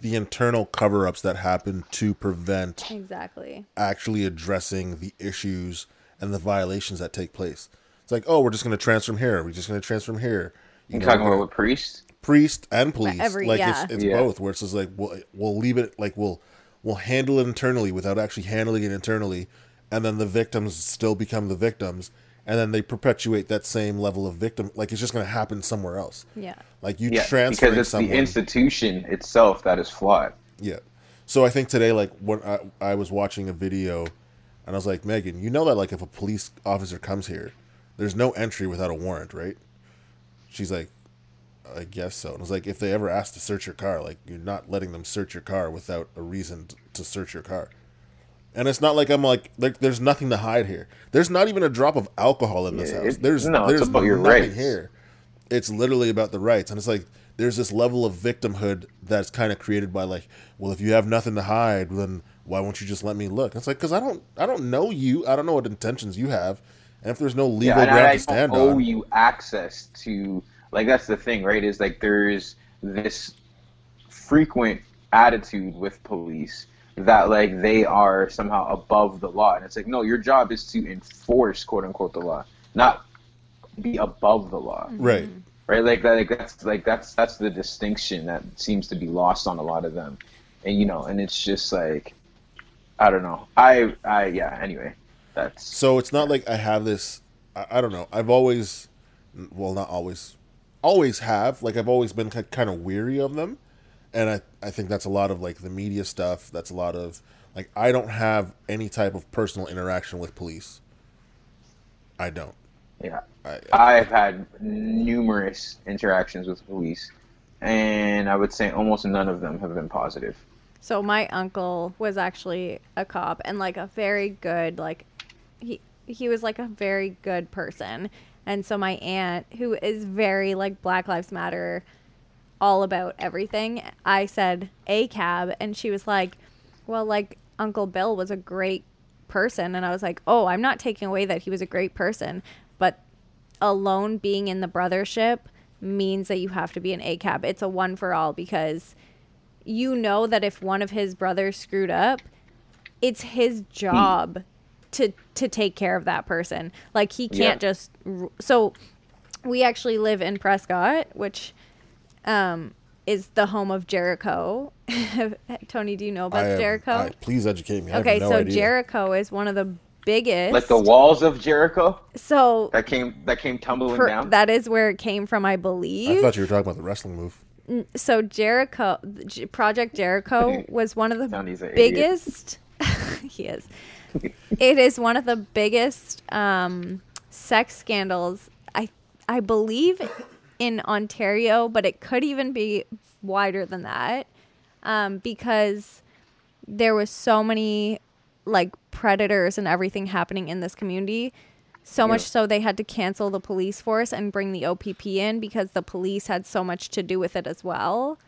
the internal cover ups that happen to prevent Exactly. actually addressing the issues and the violations that take place. It's like, oh, we're just going to transfer him here. We're just going to transfer him here. You You know, talking about with priests? priest and police. every- like yeah. it's, it's Yeah. both. Where it's just like we'll we'll leave it like we'll we'll handle it internally without actually handling it internally, and then the victims still become the victims, and then they perpetuate that same level of victim. Like it's just going to happen somewhere else. Yeah. Like you Yeah, transfer because it's someone. the institution itself that is flawed. Yeah. So I think today, like when I, I was watching a video, and I was like, Megan, you know that like if a police officer comes here, there's no entry without a warrant, right? She's like, I guess so. And I was like, if they ever ask to search your car, like you're not letting them search your car without a reason to search your car. And it's not like I'm like like there's nothing to hide here. There's not even a drop of alcohol in this Yeah, house. There's no, it's there's about your nothing rights. here. It's literally about the rights, and it's like there's this level of victimhood that's kind of created by like, well, if you have nothing to hide, then why won't you just let me look? It's like because I don't I don't know you. I don't know what intentions you have, and if there's no legal yeah, ground I, I to stand owe on, you access to like that's the thing, right? Is like there's this frequent attitude with police that like they are somehow above the law, and it's like no, your job is to enforce quote unquote the law, not be above the law, mm-hmm. right? right? Like that, like that's like that's that's the distinction that seems to be lost on a lot of them, and you know, and it's just like I don't know, I I yeah. Anyway, that's So it's not like I have this. I, I don't know. I've always, well, not always, always have. Like I've always been kind of weary of them, and I I think that's a lot of like the media stuff. That's a lot of like I don't have any type of personal interaction with police. I don't. yeah. I, I've had numerous interactions with police, and I would say almost none of them have been positive. So my uncle was actually a cop and like a very good like he he was like a very good person. And so my aunt who is very like Black Lives Matter all about everything, I said ACAB and she was like, "Well, like Uncle Bill was a great person. And I was like, oh, I'm not taking away that he was a great person. But alone being in the brothership means that you have to be an ACAB. It's a one for all because you know that if one of his brothers screwed up, it's his job to to take care of that person. Like he can't Yeah. just so we actually live in Prescott, which um is the home of Jericho. Tony, do you know about I have- Jericho? I- please educate me. I okay, have no so idea. Jericho is one of the biggest. Like the walls of Jericho so that came that came tumbling per- down. that is where it came from, I believe. I thought you were talking about the wrestling move. so Jericho, Project Jericho was one of the Johnny's biggest. he is. it is one of the biggest um, sex scandals. I I believe in Ontario, but it could even be wider than that, um, because there was so many like predators and everything happening in this community. So much so they had to cancel the police force and bring the OPP in because the police had so much to do with it as well.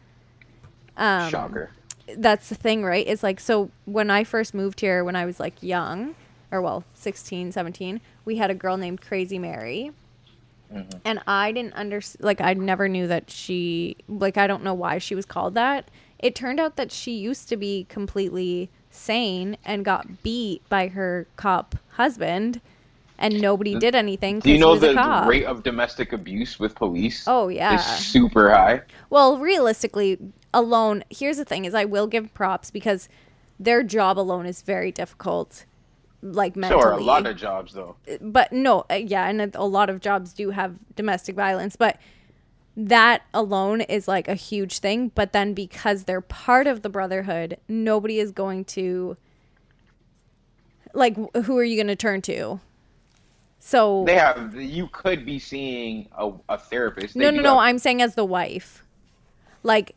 Um, Shocker. that's the thing, right? It's like so when I first moved here when I was like young or well, 16, 17, we had a girl named Crazy Mary. Mm-hmm. And I didn't understand, like I never knew that she like I don't know why she was called that. It turned out that she used to be completely sane and got beat by her cop husband and nobody uh, did anything Do you know the rate of domestic abuse with police? Oh, yeah. is super high. Well, realistically, alone, here's the thing: is I will give props because their job alone is very difficult, like mentally. Sure, a lot of jobs though. but no, uh, yeah, and a a lot of jobs do have domestic violence, but that alone is like a huge thing. But then because they're part of the brotherhood, nobody is going to like who are you going to turn to? So They have. You could be seeing a, a therapist. They no, no, no. have- I'm saying as the wife, like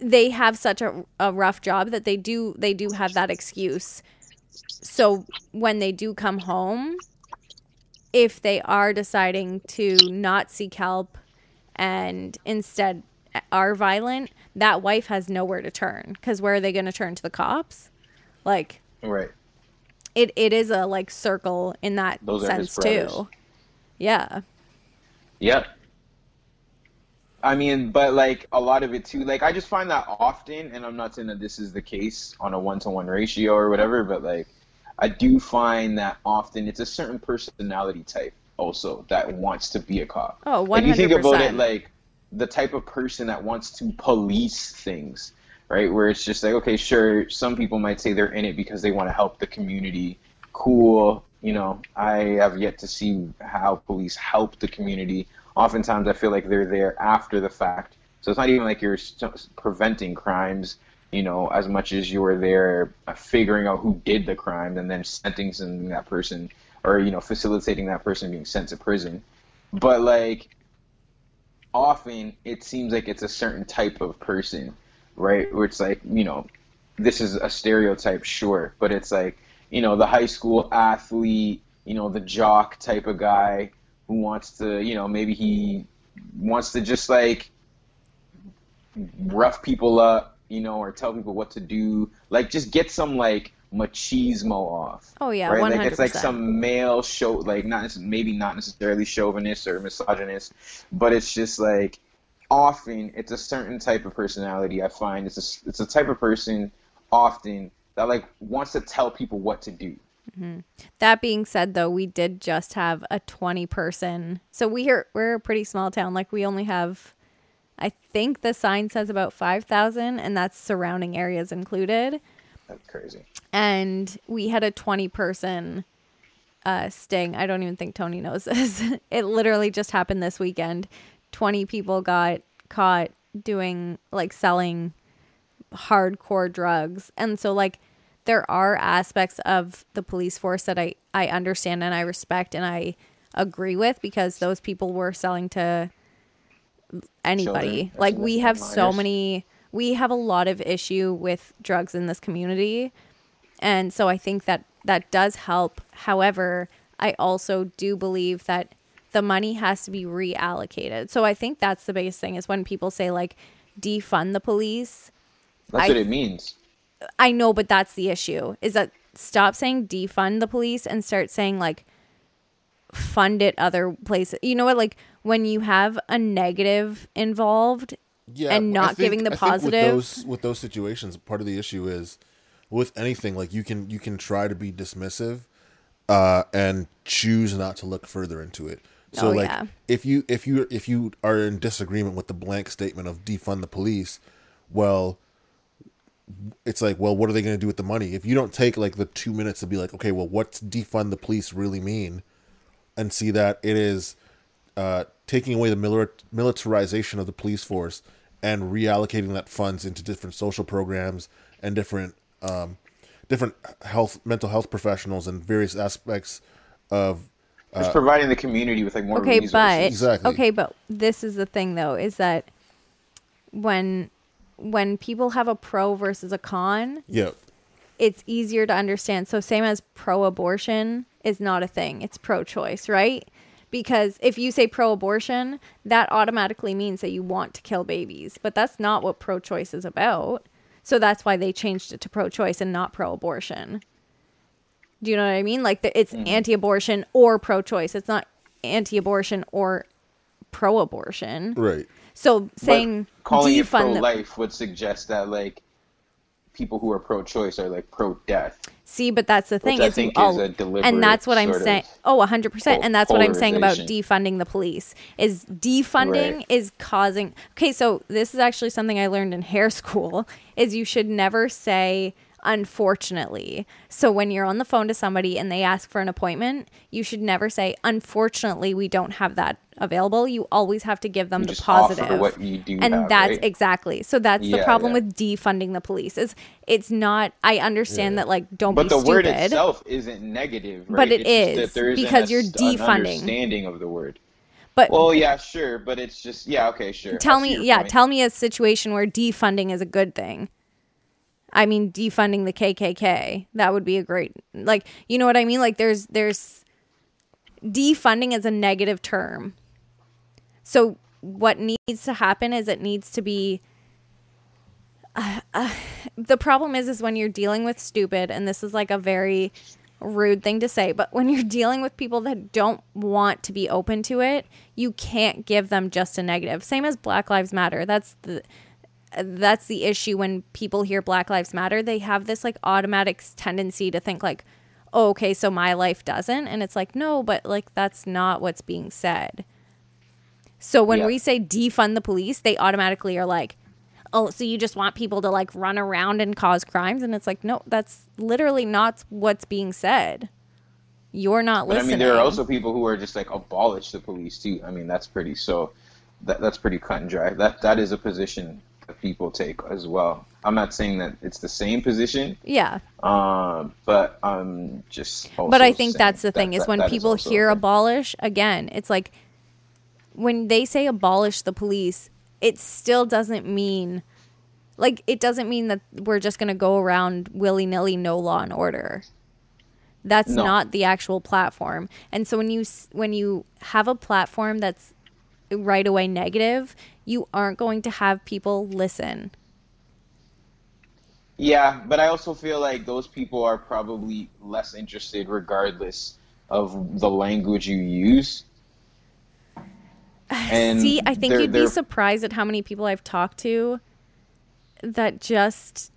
they have such a, a rough job that they do they do have that excuse. So when they do come home, if they are deciding to not seek help and instead are violent, that wife has nowhere to turn because where are they going to turn to the cops? Like right. it, it is a like circle in that Those sense too. Yeah. Yep. I mean, but like a lot of it too. Like I just find that often, and I'm not saying that this is the case on a one-to-one ratio or whatever, but like I do find that often it's a certain personality type also that wants to be a cop. Oh, Like you think about it like the type of person that wants to police things, right? Where it's just like, okay, sure, some people might say they're in it because they want to help the community. Cool. You know, I have yet to see how police help the community. Oftentimes, I feel like they're there after the fact. So it's not even like you're st- preventing crimes, you know, as much as you're there uh, figuring out who did the crime and then sentencing that person or, you know, facilitating that person being sent to prison. But, like, often it seems like it's a certain type of person, right? Where it's like, you know, this is a stereotype, sure, but it's like, you know, the high school athlete, you know, the jock type of guy who wants to, you know, maybe he wants to just like rough people up, you know, or tell people what to do. Like, just get some like machismo off. Oh, yeah, right. Like it's like some male show, like not maybe not necessarily chauvinist or misogynist, but it's just like often it's a certain type of personality. I find it's a it's a type of person often that like wants to tell people what to do. That being said, though, we did just have a 20 person. So we are we're a pretty small town. Like we only have, I think the sign says about 5,000, and that's surrounding areas included. That's crazy. And we had a 20 person uh, sting. I don't even think Tony knows this. it literally just happened this weekend. 20 people got caught doing like selling hardcore drugs. And so like there are aspects of the police force that I I understand and I respect and I agree with because those people were selling to anybody. Like we have minors. so many we have a lot of issue with drugs in this community. And so I think that that does help. However, I also do believe that the money has to be reallocated. So I think that's the biggest thing is when people say like defund the police. That's I- what it means. I know, but that's the issue. Is that stop saying defund the police and start saying like fund it other places. You know what? Like when you have a negative involved yeah, and not think- giving the positive. with those with those situations, part of the issue is with anything like you can you can try to be dismissive uh, and choose not to look further into it. So Oh, like yeah. if you if you if you are in disagreement with the blank statement of defund the police, well it's like, well, what are they going to do with the money? If you don't take like the two minutes to be like, okay, well, what's defund the police really mean, and see that it is uh, taking away the milir- militarization of the police force and reallocating that funds into different social programs and different um, different health mental health professionals and various aspects of Just providing the community with like more okay, resources. but Exactly. okay, but this is the thing though, is that when when people have a pro versus a con, yeah it's easier to understand. So same as pro-abortion is not a thing; it's pro-choice, right? Because if you say pro-abortion, that automatically means that you want to kill babies, but that's not what pro-choice is about. So that's why they changed it to pro-choice and not pro-abortion. Do you know what I mean? Like the, it's mm-hmm. anti-abortion or pro-choice. It's not anti-abortion or pro-abortion. right So But saying calling it defund the, pro-life would suggest that like people who are pro-choice are like pro-death. See, but that's the thing I is, think all- is a deliberate and that's what I'm saying. Oh, hundred percent, and that's what I'm saying about defunding the police. Is defunding Right. is causing? Okay, so this is actually something I learned in hair school. Is you should never say unfortunately. So when you're on the phone to somebody and they ask for an appointment, you should never say unfortunately we don't have that available. You always have to give them You the just offer positive. what you do and have, that's right? exactly. So that's the problem yeah. with defunding the police. Is it's not I understand that like don't be scared, But be the stupid. word itself isn't negative, right? But it It's is, that there isn't because a you're defunding. understanding of the word. but Well, yeah, sure, but it's just yeah, okay, sure. tell me yeah point. tell me a situation where defunding is a good thing i mean defunding the kkk that would be a great like you know what i mean? Like there's there's defunding is a negative term. So what needs to happen is it needs to be uh, uh, the problem is is when you're dealing with stupid and this is like a very rude thing to say but when you're dealing with people that don't want to be open to it you can't give them just a negative. Same as black lives matter. That's the that's the issue when people hear black lives matter they have this like automatic tendency to think like oh, okay so my life doesn't and it's like no but like that's not what's being said so when Yeah. we say defund the police they automatically are like oh so you just want people to like run around and cause crimes and it's like no that's literally not what's being said you're not But I mean, there are also people who are just like abolish the police too. I mean, that's pretty so. That that's pretty cut and dry. That that is a position people take as well. I'm not saying that it's the same position, yeah um, but I'm just. But I think that's the that- thing is that- when that people a hear abolish again, it's like when they say abolish the police, it still doesn't mean like it doesn't mean that we're just going to go around willy-nilly no law and order. That's No. not the actual platform. And so when you when you have a platform that's right away negative, you aren't going to have people listen. Yeah, but I also feel like those people are probably less interested, regardless of the language you use. And See, I think they're- you'd be they're- surprised at how many people I've talked to that just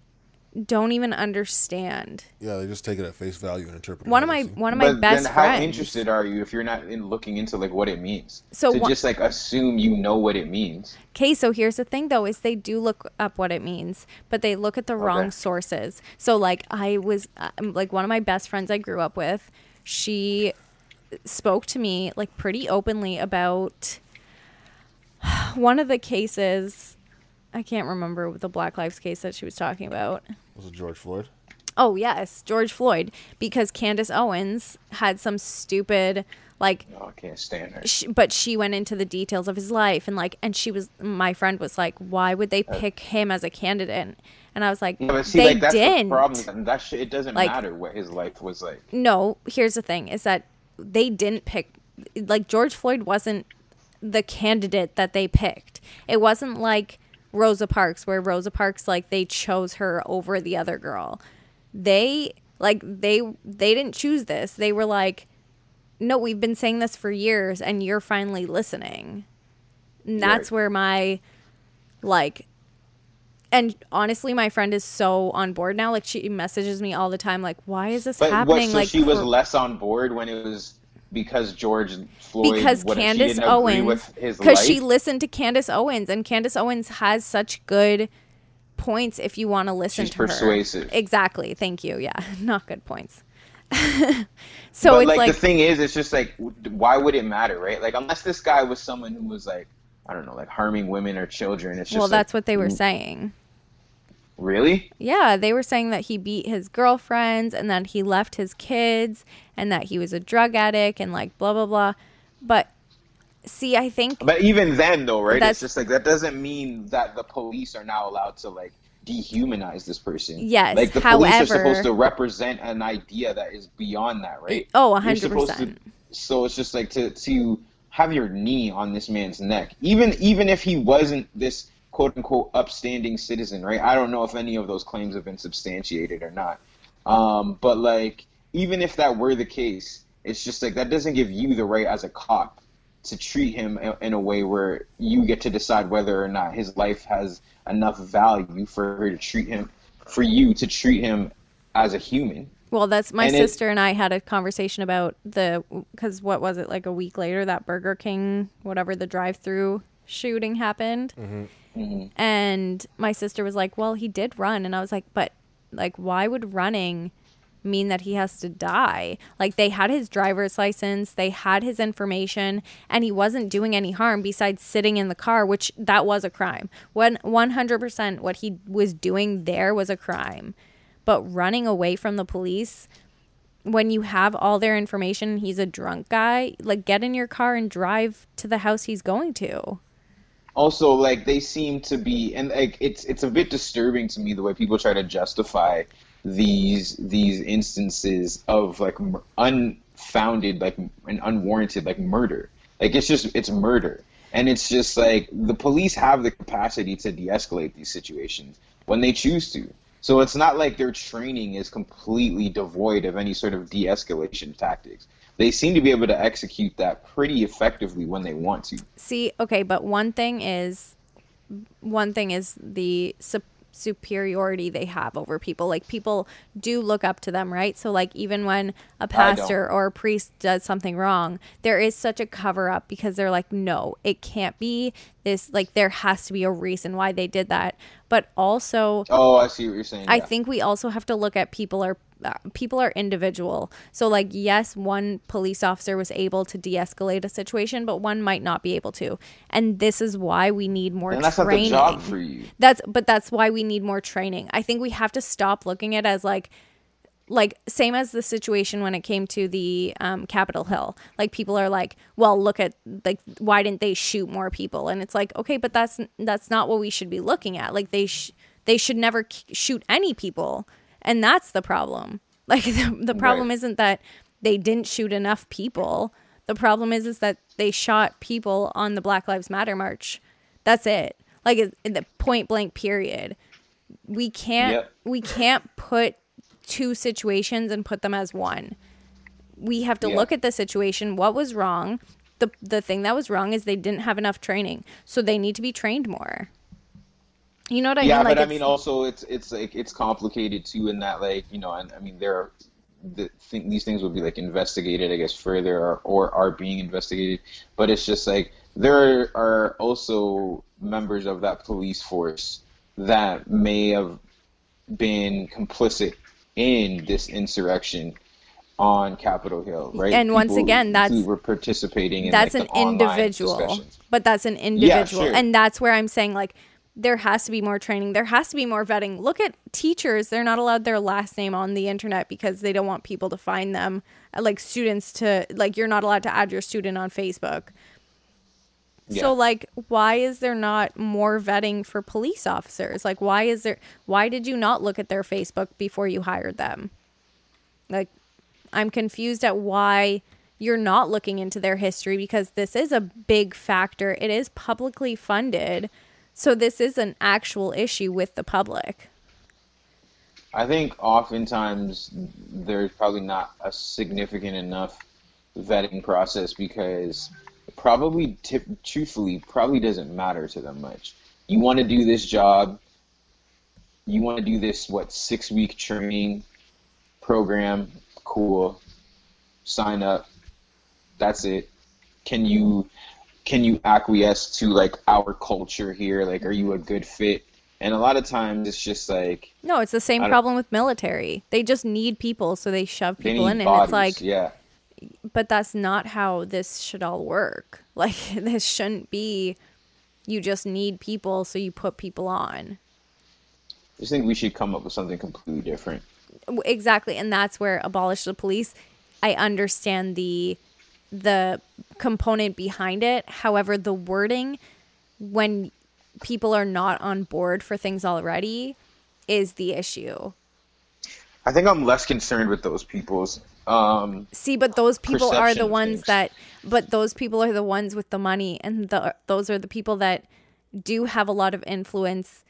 don't even understand. yeah they just take it at face value and interpret it One of my they one of my But best then, how friends. interested are you if you're not in looking into like what it means? So to wha- just like assume you know what it means. Okay, so here's the thing though, is they do look up what it means, but they look at the wrong sources. So like I was um, like one of my best friends I grew up with, she spoke to me like pretty openly about one of the cases I can't remember the Black Lives case that she was talking about. was it george floyd Oh yes, George Floyd because Candace Owens had some stupid like Oh, I can't stand her. she, but she went into the details of his life and like and she was my friend was like why would they pick him as a candidate and i was like Yeah, but see, they like that's didn't the problem. That shit, it doesn't Like- matter what his life was like. no here's the thing is that they didn't pick like george floyd wasn't the candidate that they picked it wasn't like Rosa Parks, where Rosa Parks like they chose her over the other girl. They like they they didn't choose this. They were like, no, we've been saying this for years, and you're finally listening. And that's Right. where my like and honestly my friend is so on board now like she messages me all the time like why is this But happening what, so like she was less on board when it was because George Floyd because what, Candace Owens because she listened to Candace Owens and Candace Owens has such good points if you want to listen She's to her. persuasive. Exactly. Thank you. Yeah, not good points. so but it's like, like, the thing is, it's just like, why would it matter, right? Like unless this guy was someone who was like, I don't know, like harming women or children. It's just well, like, that's what they were saying. Really. Yeah, they were saying that he beat his girlfriends and that he left his kids and that he was a drug addict and like blah blah blah. But see, I think But even then, though, right? It's just like that doesn't mean that the police are now allowed to like dehumanize this person. Yes, like the police are supposed to represent an idea that is beyond that, right? Oh, a You're hundred supposed to- percent. So it's just like to to have your knee on this man's neck, even even if he wasn't this quote unquote upstanding citizen, right? I don't know if any of those claims have been substantiated or not. Um, but like, even if that were the case, it's just like that doesn't give you the right as a cop to treat him in- a way where you get to decide whether or not his life has enough value for her to treat him, for you to treat him as a human. Well, that's my And it- sister and I had a conversation about the because what was it like a week later that Burger King whatever the drive-through shooting happened, mm-hmm. Mm-hmm. and my sister was like, "Well, he did run," and I was like, "But like, why would running?" mean that he has to die. Like they had his driver's license, they had his information, and he wasn't doing any harm besides sitting in the car, which that was a crime. When 100% what he was doing there was a crime. But running away from the police when you have all their information, he's a drunk guy, like get in your car and drive to the house he's going to. Also like they seem to be and like it's it's a bit disturbing to me the way people try to justify these these instances of like unfounded like and unwarranted like murder. Like it's just it's murder. And it's just like the police have the capacity to de-escalate these situations when they choose to. So it's not like their training is completely devoid of any sort of de-escalation tactics they seem to be able to execute that pretty effectively when they want to See, okay, but one thing is one thing is the sup- superiority they have over people. Like people do look up to them, right? So like even when a pastor or a priest does something wrong, there is such a cover up because they're like, no, it can't be this. Like there has to be a reason why they did that. But also, oh i see what you're saying I yeah. think we also have to look at people are people are individual. So like yes, one police officer was able to de-escalate a situation, but one might not be able to. And this is why we need more And that's training. not the job for you. That's but that's why we need more training. I think we have to stop looking at it as like like same as the situation when it came to the um, Capitol Hill. Like people are like, well, look at like why didn't they shoot more people? And it's like, okay, but that's that's not what we should be looking at. Like they sh- they should never k- shoot any people, and that's the problem. Like the, the problem Right. isn't that they didn't shoot enough people. The problem is is that they shot people on the Black Lives Matter march. That's it. Like it- the point blank period. We can't Yep. we can't put two situations and put them as one. We have to Yeah. look at the situation. What was wrong? The the thing that was wrong is they didn't have enough training, so they need to be trained more. You know what I yeah, mean? Like but I mean, also it's it's like it's complicated too in that like you know, and I mean there are the thing, these things will be like investigated, I guess, further or, or are being investigated. But it's just like there are also members of that police force that may have been complicit in this insurrection on Capitol Hill, right? And once again, that's- who were participating in that's like, an individual but that's an individual sure. and that's where i'm saying like there has to be more training. There has to be more vetting. Look at teachers. They're not allowed their last name on the internet because they don't want people to find them Uh, like students to like you're not allowed to add your student on facebook. Yeah. so like why is there not more vetting for police officers? Like why is there why did you not look at their facebook before you hired them? Like i'm confused at why you're not looking into their history because this is a big factor. It is publicly funded So this is an actual issue with the public. I think oftentimes there's probably not a significant enough vetting process because probably, truthfully, probably doesn't matter to them much. You want to do this job, you want to do this, what, six week training program, cool, sign up, that's it. Can you can you acquiesce to like our culture here? Like, are you a good fit? And a lot of times it's just like No, it's the same problem with military. They just need people, so they shove they people need in, and it's like, yeah. but that's not how this should all work. Like, this shouldn't be. You just need people, so you put people on. I just think we should come up with something completely different. Exactly, and that's where abolish the police. I understand the the component behind it. However, the wording when people are not on board for things already is the issue. I think I'm less concerned with those people's. Um, See, but those people are the ones things. that but those people are the ones with the money and the those are the people that do have a lot of influence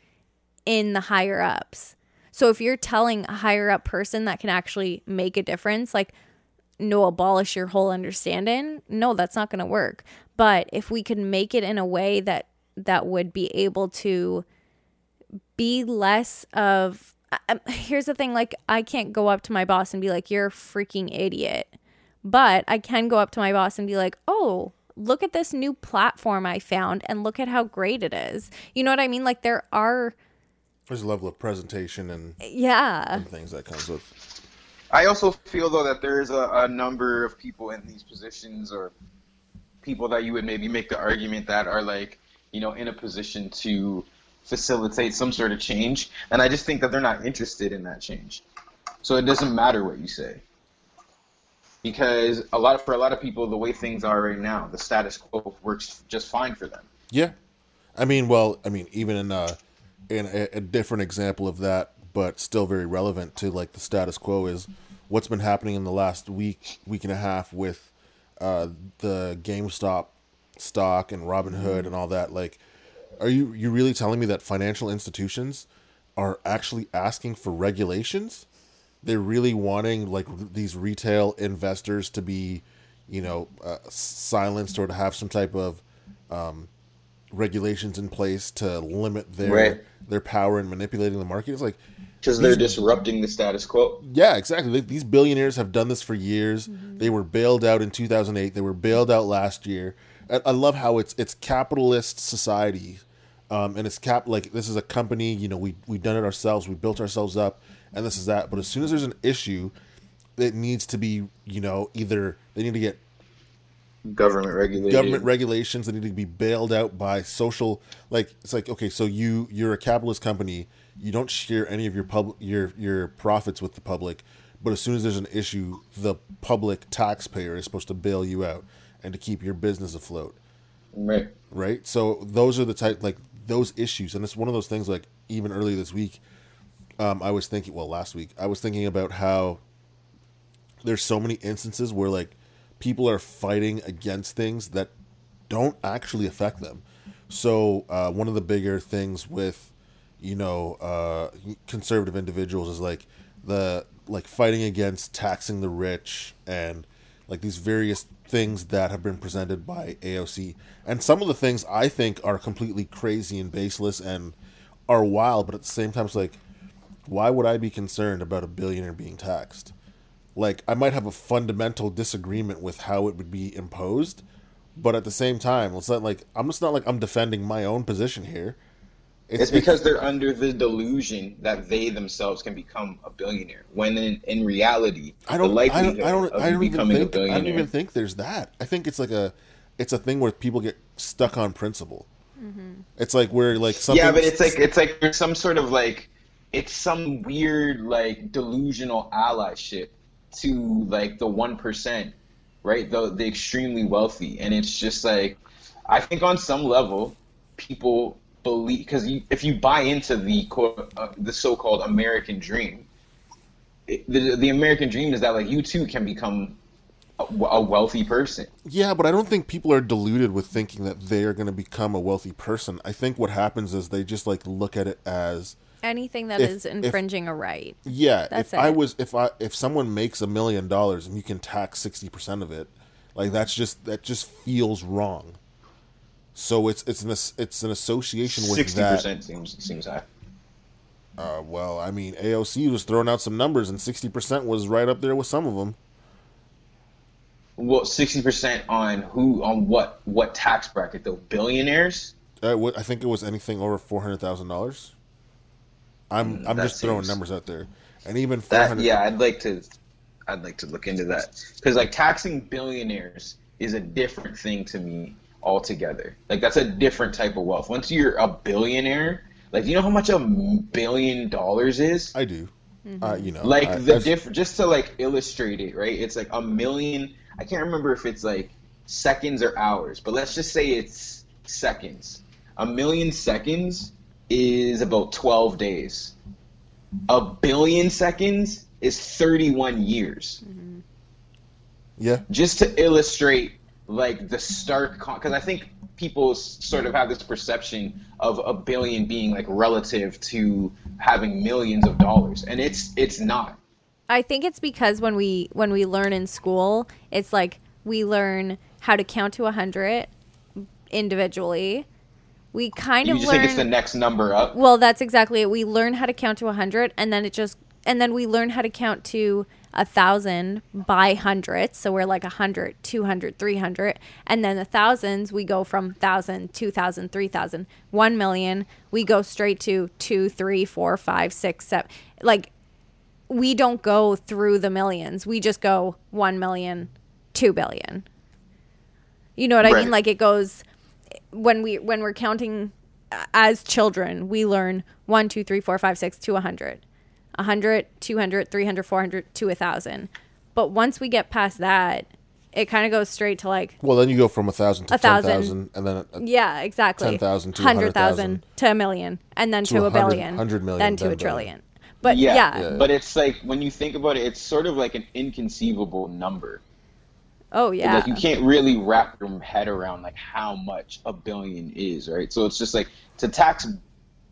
in the higher ups. So if you're telling a higher up person that can actually make a difference, like no abolish your whole understanding, no, that's not going to work. But if we could make it in a way that that would be able to be less of here's the thing like I can't go up to my boss and be like you're a freaking idiot. But I can go up to my boss and be like, "Oh, look at this new platform I found and look at how great it is." You know what I mean? Like there are There's a level of presentation and, yeah. and things that comes with. I also feel though that there is a, a number of people in these positions or people that you would maybe make the argument that are like you know in a position to facilitate some sort of change, and I just think that they're not interested in that change. So it doesn't matter what you say. Because a lot for a lot of people, the way things are right now, the status quo works just fine for them. Yeah, I mean, well, I mean, even in uh, in a, a different example of that, but still very relevant to like the status quo is what's been happening in the last week, week and a half with uh, the GameStop stock and Robinhood and all that. Like, are you you really telling me that financial institutions are actually asking for regulations? They're really wanting like r- these retail investors to be, you know, uh, silenced or to have some type of regulations in place to limit their Right. their power in manipulating the market. It's like, Because they're disrupting the status quo. yeah, exactly. These billionaires have done this for years. They were bailed out in 2008. They were bailed out last year. I, I love how it's it's capitalist society, um, and it's cap like this is a company. You know, we we done it ourselves. We built ourselves up, and this is that. But as soon as there's an issue, it needs to be you know either they need to get Government regulated. government regulations that need to be bailed out by social like it's like okay so you you're a capitalist company. You don't share any of your public your your profits with the public. But as soon as there's an issue the public taxpayer is supposed to bail you out and to keep your business afloat. Right. right? So those are the type like those issues. And it's one of those things like even earlier this week um, i was thinking well last week i was thinking about how there's so many instances where like people are fighting against things that don't actually affect them. So uh, one of the bigger things with you know uh, conservative individuals is like the like fighting against taxing the rich and like these various things that have been presented by AOC and some of the things I think are completely crazy and baseless and are wild but at the same time it's like why would I be concerned about a billionaire being taxed like I might have a fundamental disagreement with how it would be imposed, but at the same time, it's not like I'm just not like I'm defending my own position here. It's because they're under the delusion that they themselves can become a billionaire. When in, in reality, I don't the I don't I don't, I don't even think I don't even think there's that. I think it's like a it's a thing where people get stuck on principle. Mm-hmm. It's like where like something yeah, but it's like it's like there's some sort of like it's some weird like delusional allyship to like the one percent, right? The the extremely wealthy, and it's just like I think on some level people believe because if you buy into the uh, the so-called American dream, it, the the American dream is that like you too can become a, a wealthy person. Yeah, but I don't think people are deluded with thinking that they are going to become a wealthy person. I think what happens is they just like look at it as Anything that If- is if- infringing a right. yeah. That's if I was if I if someone makes a million dollars and you can tax sixty percent of it, like that's just that just feels wrong. So it's it's an it's an association with Sixty that. percent seems seems high. Uh, well, I mean, AOC was throwing out some numbers, and sixty percent was right up there with some of them. Well, sixty percent on who on what what tax bracket though? Billionaires. Uh, what- I think it was anything over four hundred thousand dollars. I'm I'm Mm, that just throwing seems- numbers out there, and even four That yeah, I'd like to, I'd like to look into that because like taxing billionaires is a different thing to me altogether. Like that's a different type of wealth. Once you're a billionaire, like you know how much a billion dollars is. I do. Uh, you know, like I- the diff just to like illustrate it right it's like a million i can't remember if it's like seconds or hours but let's just say it's seconds a million seconds is about 12 days. A billion seconds is 31 years. Mm-hmm. Yeah, just to illustrate like the stark because i think people sort of have this perception of a billion being like relative to having millions of dollars and it's it's not. I think it's because when we when we learn in school, it's like we learn how to count to a hundred individually. We kind you of just learn. think it's the next number up well, that's exactly it. We learn how to count to a hundred, and then it just and then we learn how to count to a thousand by hundreds. So we're like a hundred, two hundred, three hundred, and then the thousands we go from thousand, two thousand, three thousand, one million. We go straight to two, three, four, five, six, seven. Like we don't go through the millions. We just go 1 million, 2 billion. You know what I mean? Like it goes when we when we're counting uh, as children, we learn 1 2 3 4 5 6 to 100. 100, 200, 300, 400 to 1000. But once we get past that, it kind of goes straight to like well, then you go from a thousand to A thousand. ten thousand, and then a, yeah, exactly. 10,000 to 100,000 to a million and then To to, a billion. hundred- billion, hundred million, then to then a billion. trillion. But yeah, yeah, Yeah. but it's like when you think about it it's sort of like an inconceivable number oh yeah. like you can't really wrap your head around like how much a billion is right so it's just like to tax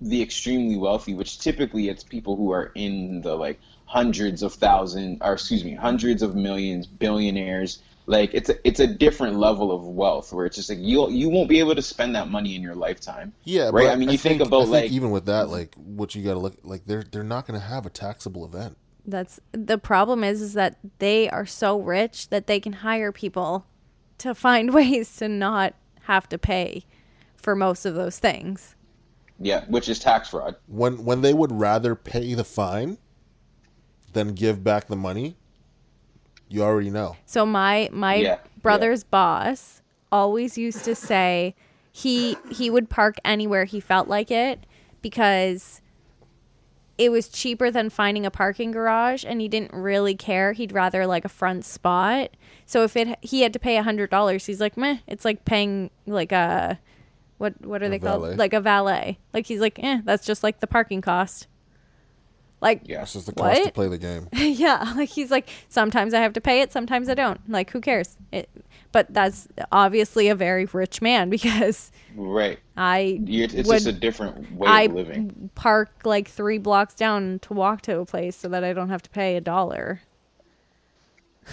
the extremely wealthy which typically it's people who are in the like hundreds of thousands or excuse me hundreds of millions billionaires like it's a, it's a different level of wealth where it's just like you you won't be able to spend that money in your lifetime yeah, right but i mean you think, I about think like even with that, like what you got to look like they're they're not going to have a taxable event. That's the problem is is that they are so rich that they can hire people to find ways to not have to pay for most of those things. yeah which is tax fraud When when they would rather pay the fine than give back the money, you already know. So my my Yeah, brother's boss always used to say he he would park anywhere he felt like it because it was cheaper than finding a parking garage and he didn't really care. He'd rather like a front spot. So if it he had to pay a hundred dollars, he's like, meh, it's like paying like a what what are they valet. called? Like a valet. Like he's like, eh, that's just like the parking cost. Like yeah This is the cost to play the game. yeah, like he's like sometimes I have to pay it, sometimes I don't. Like who cares? It, but that's obviously a very rich man because right I You're, it's would- just a different way I of living park like three blocks down to walk to a place so that I don't have to pay a dollar.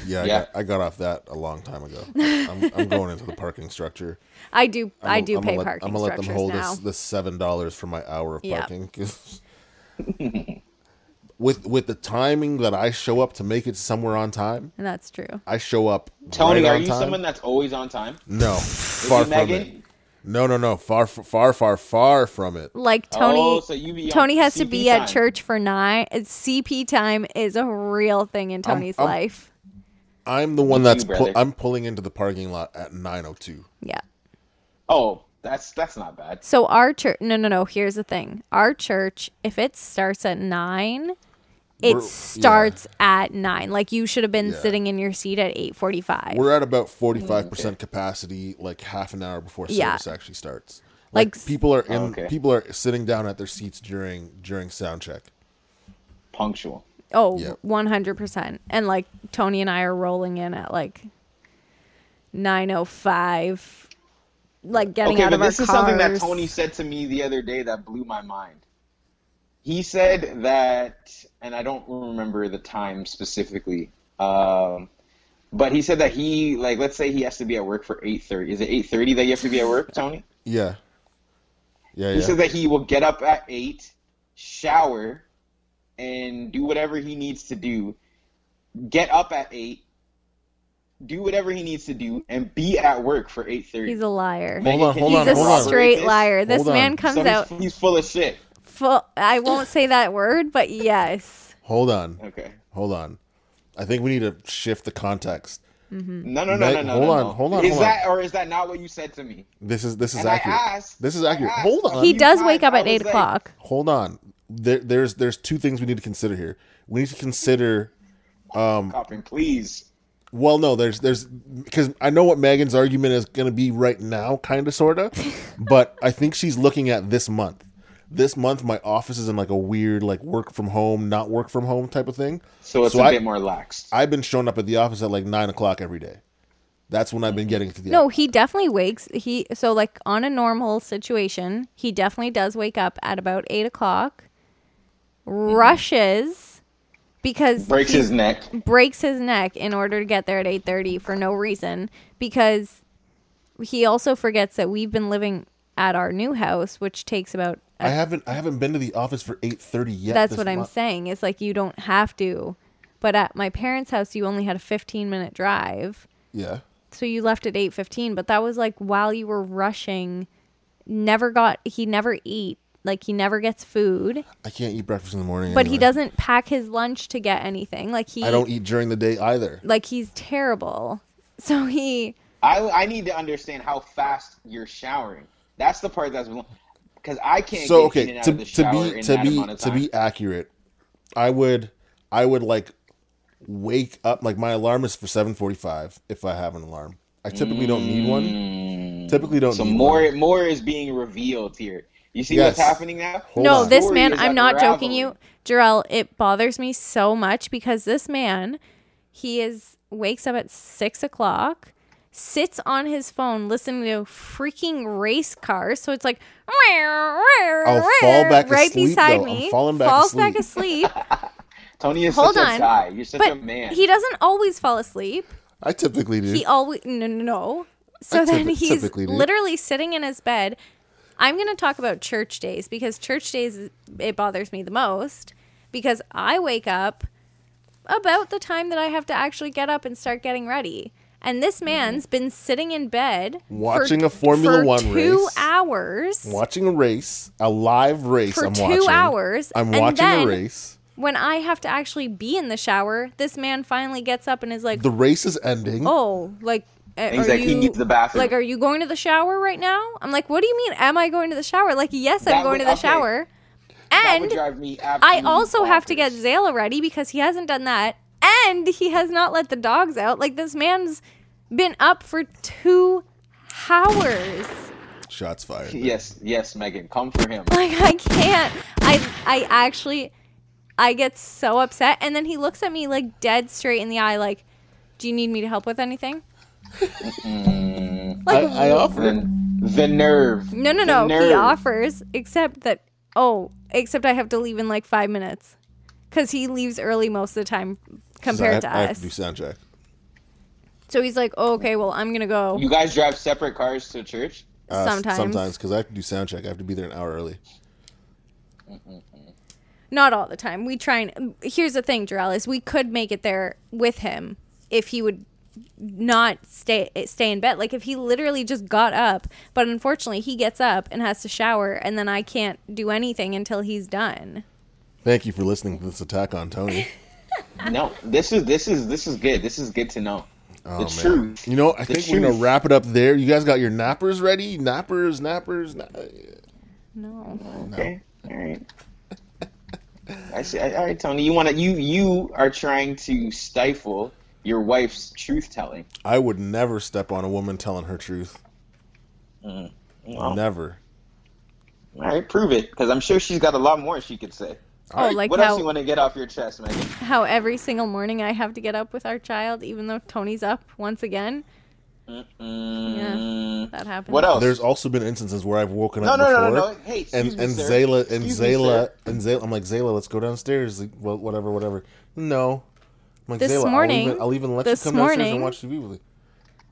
Yeah, I, got, I got off that a long time ago. I'm, I'm going into the parking structure. I do I'm I gonna- do I'm pay gonna let, parking I'm gonna let them hold now. this, this seven dollars for my hour of parking. Yeah. parking. 'cause with with the timing that I show up to make it somewhere on time, and that's true. I show up. tony right are on you time. someone that's always on time No, far from Megan? it. No, no, no. Far, far, far, far from it. Like Tony Oh, so you Tony has to CP be at church for nine. It's CP time is a real thing in Tony's I'm- life. I'm the one that's too, pu- I'm pulling into the parking lot at 9:02. Yeah. oh that's that's not bad So our church, no, no, no. Here's the thing: our church, if it starts at nine, it We're- starts at nine. Like you should have been Yeah. sitting in your seat at eight forty-five. We're at about mm-hmm. 45% capacity like half an hour before Yeah. service actually starts. Like, Like- people are in Oh, okay. people are sitting down at their seats during during sound check. punctual Oh, Yeah. one hundred percent. And like Tony and I are rolling in at like 9:05 like getting okay, out but of our this is cars. something that Tony said to me the other day that blew my mind. He said that, and I don't remember the time specifically, um, but he said that he, like, let's say he has to be at work for eight thirty. Is it eight thirty that you have to be at work, Tony? Yeah. Yeah, He yeah. said that he will get up at eight, shower, and do whatever he needs to do. Get up at eight, do whatever he needs to do, and be at work for eight thirty. He's a liar. Hold on, hold He's on, a hold on. straight liar. This Hold on. man comes So he's- out He's full of shit. Full. I won't say that word, but yes. Hold on. Okay. Hold on. I think we need to shift the context. No, no, no, Meg- no, no. hold no, on, no. hold on, Is hold on. that or is that not what you said to me? This is this is And I accurate. asked- this is accurate. asked. Hold on. He does wake up at eight like- o'clock. Hold on. There, there's there's two things we need to consider here. We need to consider um, Copping, please. Well, no, there's there's because I know what Megan's argument is going to be right now, kind of, sorta, but I think she's looking at this month. This month, my office is in like a weird like work from home, not work from home type of thing. So it's So a I- bit more lax. I've been showing up at the office at like nine o'clock every day. That's when I've been mm-hmm. getting to the No, office. he definitely wakes. He so like on a normal situation, he definitely does wake up at about eight o'clock. Mm-hmm. Rushes because Breaks his neck. breaks his neck in order to get there at eight thirty for no reason because he also forgets that we've been living at our new house, which takes about. I haven't I haven't been to the office for eight thirty yet. that's what I'm month. saying. It's like you don't have to, but at my parents' house, you only had a fifteen minute drive. Yeah, so you left at 8.15 but that was like while you were rushing never got he never eat like he never gets food I can't eat breakfast in the morning. but he doesn't pack his lunch to get anything like he I don't eat during the day either. like he's terrible so he I I need to understand how fast you're showering. That's the part that's because I can't so get in okay and out to, of the to be to be to be accurate i would i would like wake up like my alarm is for 7.45 if i have an alarm i typically don't need one typically don't Mm. so need more one. more is being revealed here. You see Yes. what's happening now? Hold no on. this Story man i'm not joking you unraveling. Jurell, it bothers me so much because this man he is wakes up at six o'clock sits on his phone listening to freaking race cars so it's like I'll fall back right asleep, beside though. I'm me falling back falls asleep. back asleep Tony is Hold such on. a guy. You're such a man. he doesn't always fall asleep i typically do he always no no no so I then typi- he's typically do. literally sitting in his bed i'm going to talk about church days because church days it bothers me the most because i wake up about the time that i have to actually get up and start getting ready and this mm-hmm. man's been sitting in bed for- Watching a Formula One race for One two race. hours watching a race a live race For i'm two watching hours, i'm and watching then- a race when i have to actually be in the shower this man finally gets up and is like the race is ending oh, like, He's are like, you, he needs the bathroom. Like, are you going to the shower right now? I'm like, what do you mean? Am I going to the shower? Like, yes, I'm That going would- to the okay. shower. that And would drive me I absolutely also have to get. Zayla ready because he hasn't done that, and he has not let the dogs out. Like, this man's been up for two hours. shots fired Yes, yes, Megan, come for him. Like, I can't. I, I actually, I get so upset, and then he looks at me like dead straight in the eye, like, "Do you need me to help with anything?" Like, I offer The, the nerve. No, no, The no. He offers, except that oh, except I have to leave in like five minutes, because he leaves early most of the time compared I, to I have us. to do sound check so he's like, oh, okay, well, I'm gonna go. You guys drive separate cars to church? Uh, Sometimes. sometimes because i have to do sound check i have to be there an hour early Not all the time. We try and here's the thing, Jurell, is we could make it there with him if he would not stay stay in bed. Like if he literally just got up, but unfortunately he gets up and has to shower, and then I can't do anything until he's done. thank you for listening to this attack on tony No, this is this is this is good. This is good to know. Oh, the man. truth. You know, I The think we're gonna wrap it up there. You guys got your nappers ready? Nappers, nappers. Na- No. Okay. All right. I see. All right, Tony. You want to? You you are trying to stifle your wife's truth telling. I would never step on a woman telling her truth. Mm, well, Never. All right, prove it, because I'm sure she's got a lot more she could say. Oh, like what how else you want to get off your chest, Megan? how every single morning I have to get up with our child, even though Tony's up once again. Mm, That happened. What else? There's also been instances where I've woken No, up no, no, before, no, no. Hey, and me, and sir. Zayla and Excuse Zayla sir. and Zayla. I'm like Zayla, let's go downstairs. Like, well, whatever, whatever. No, I'm like This Zayla, morning- I'll even, I'll even let this you come downstairs morning- and watch TV with me.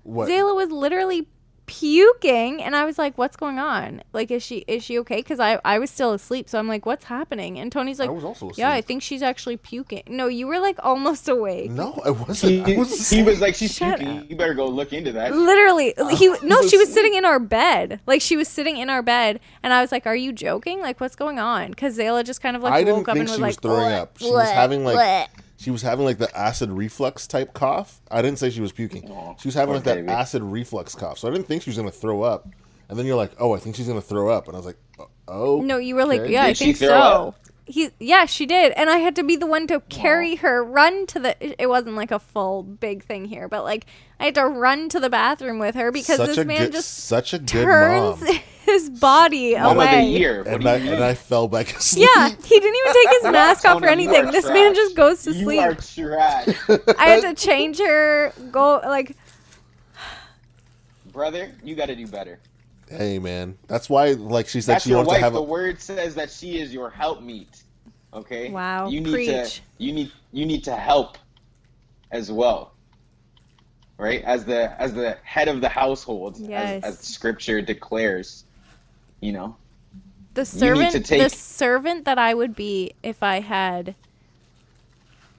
What? Zayla was literally puking and I was like, What's going on? Like is she is she okay? Because I, I was still asleep, so I'm like, What's happening? And Tony's like I was also Yeah, I think she's actually puking. No, you were like almost awake. No, I wasn't. He, I was he was like, she's Shut puking. up. You better go look into that. Literally, uh, he no, she was sitting in our bed. Like she was sitting in our bed, and I was like, "Are you joking? Like what's going on?" Because Zayla just kind of like I didn't woke up think and was she like was throwing "Bleh, up. She was having like bleh." She was having like the acid reflux type cough. I didn't say she was puking. Aw, she was having like that baby. acid reflux cough. So I didn't think she was gonna throw up. And then you're like, oh, I think she's gonna throw up, and I was like, oh. No, you were like, yeah, I Did she think so. up? He, yeah, she did, and I had to be the one to carry her, run to the. It wasn't like a full big thing here, but like I had to run to the bathroom with her because such this a man good, just such a good turns mom. his body Mom of the away. year. What And I and I fell back asleep. Yeah, he didn't even take his mask off or anything. are This man just goes to You sleep. are trash, I had to change her. Go like brother. You got to do better. Hey man, that's why like she said That's she wants wife. to have the word says that she is your helpmeet. Okay. Wow, You need preach. to. You need. You need to help, as well. Right, as the as the head of the household, Yes. as, as Scripture declares. You know. the You need servant. to The servant that I would be if I had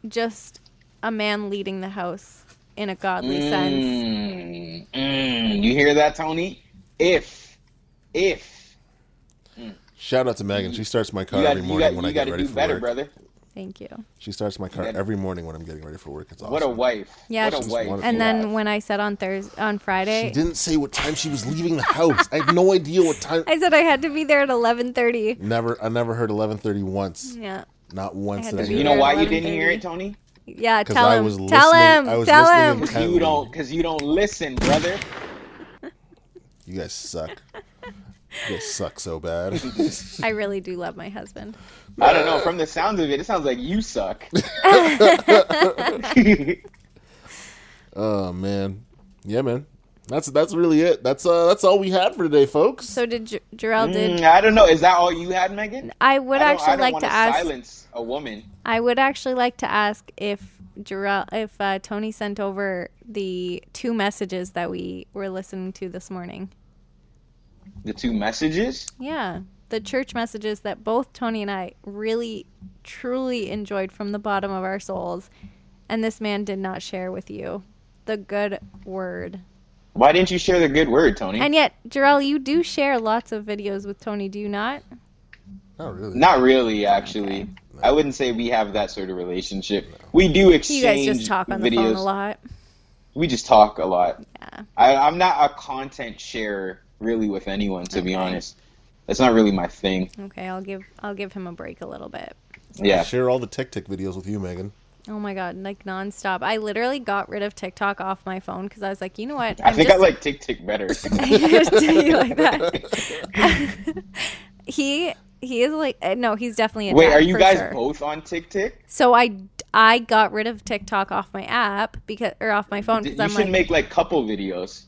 just a man leading the house in a godly sense. Mm, mm. You hear that, Tony? If, if shout out to Megan. She starts my car you got, every you morning got, when you I got get to ready do for better, work. brother. Thank you. She starts my car gotta- every morning when I'm getting ready for work. It's awesome. What a wife! Yeah, what a wife! wonderful. And then when I said on Thursday, on Friday, She didn't say what time she was leaving the house. I had no idea what time. I said I had to be there at eleven thirty. Never, I never heard 11:30 once. Yeah, Not once had to I be you know why you didn't hear it, Tony? yeah. 'Cause Tell I him. was tell him. I was tell him. in Because Intently. you don't, because you don't listen, brother. You guys suck. You guys suck so bad. I really do love my husband. I don't know. From the sounds of it, it sounds like you suck. oh man, yeah, man. That's that's really it. That's uh that's all we had for today, folks. So did J- Jurell? Did Mm, I don't know. Is that all you had, Megan? I would I don't- I actually like wanna to ask. silence a woman. I would actually like to ask if Jurell, if uh, Tony sent over the two messages that we were listening to this morning. The two messages. Yeah, the church messages that both Tony and I really, truly enjoyed from the bottom of our souls, and this man did not share with you the good word. Why didn't you share the good word, Tony? And yet, Jurell, you do share lots of videos with Tony, do you not? Not really. Not really, actually. I wouldn't say we have that sort of relationship. We do exchange You guys just talk on the videos. phone a lot. We just talk a lot. Yeah. I, I'm not a content sharer really with anyone, to be honest. That's not really my thing. Okay, I'll give I'll give him a break a little bit. Yeah. Share all the Tic Tac videos with you, Megan. Oh my god, like nonstop. I literally got rid of TikTok off my phone because I was like, you know what? I I'm think I like Tick Tick better. Do you like that? he he is like uh, no, he's definitely a Wait, are you guys sure. both on Tick Tick? So I I got rid of TikTok off my app because or off my phone You because I'm should like, make like couple videos.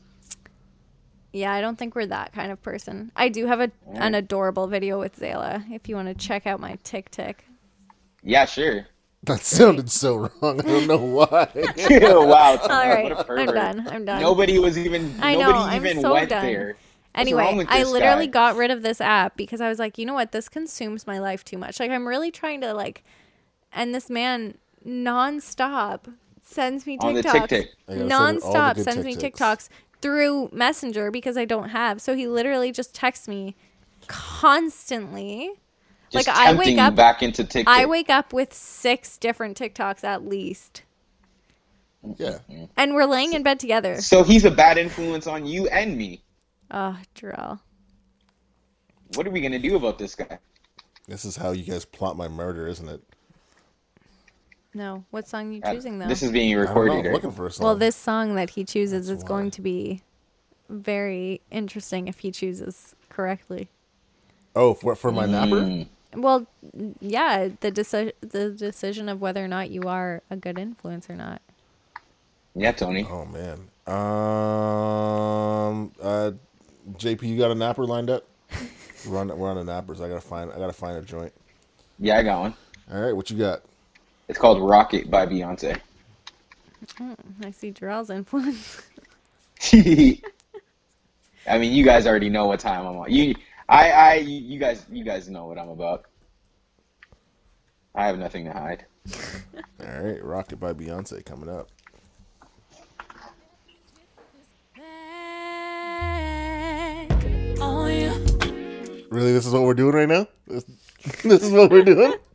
Yeah, I don't think we're that kind of person. I do have a oh. an adorable video with Zayla. If you want to check out my TikTok. Yeah, sure. That sounded so wrong. I don't know why. wow. All right, what a I'm done. I'm done. Nobody was even. I know, Nobody I'm even so went done. there. Anyway, I literally guy? got rid of this app because I was like, you know what, this consumes my life too much. Like I'm really trying to like, and this man nonstop sends me On the TikToks, TikTok. I gotta send her all the nonstop sends me TikToks. TikToks through Messenger because I don't have. So he literally just texts me constantly. Just like, I wake up- back into TikTok. I wake up with six different TikToks at least, yeah. and we're laying in bed together. So he's a bad influence on you and me. Oh, Jurell. What are we gonna do about this guy? This is how you guys plot my murder, isn't it? No, what song you Uh, choosing though? This is being I don't know. recorded. I'm right? looking for a song. Well, this song that he chooses That's is why. going to be very interesting if he chooses correctly. Oh, for for my napper. Mm. Well, yeah, the deci- the decision of whether or not you are a good influence or not. Yeah, Tony. Oh man. Um. Uh. JP, you got a napper lined up? We're on. We're on the nappers. I gotta find. I gotta find a joint. Yeah, I got one. All right. What you got? It's called Rocket by Beyonce. Hmm, I see Jurell's influence. I mean, you guys already know what time I'm on. You, I, I, you guys, you guys know what I'm about. I have nothing to hide. All right. Rocket by Beyonce coming up. Really, this is what we're doing right now. This, this is what we're doing.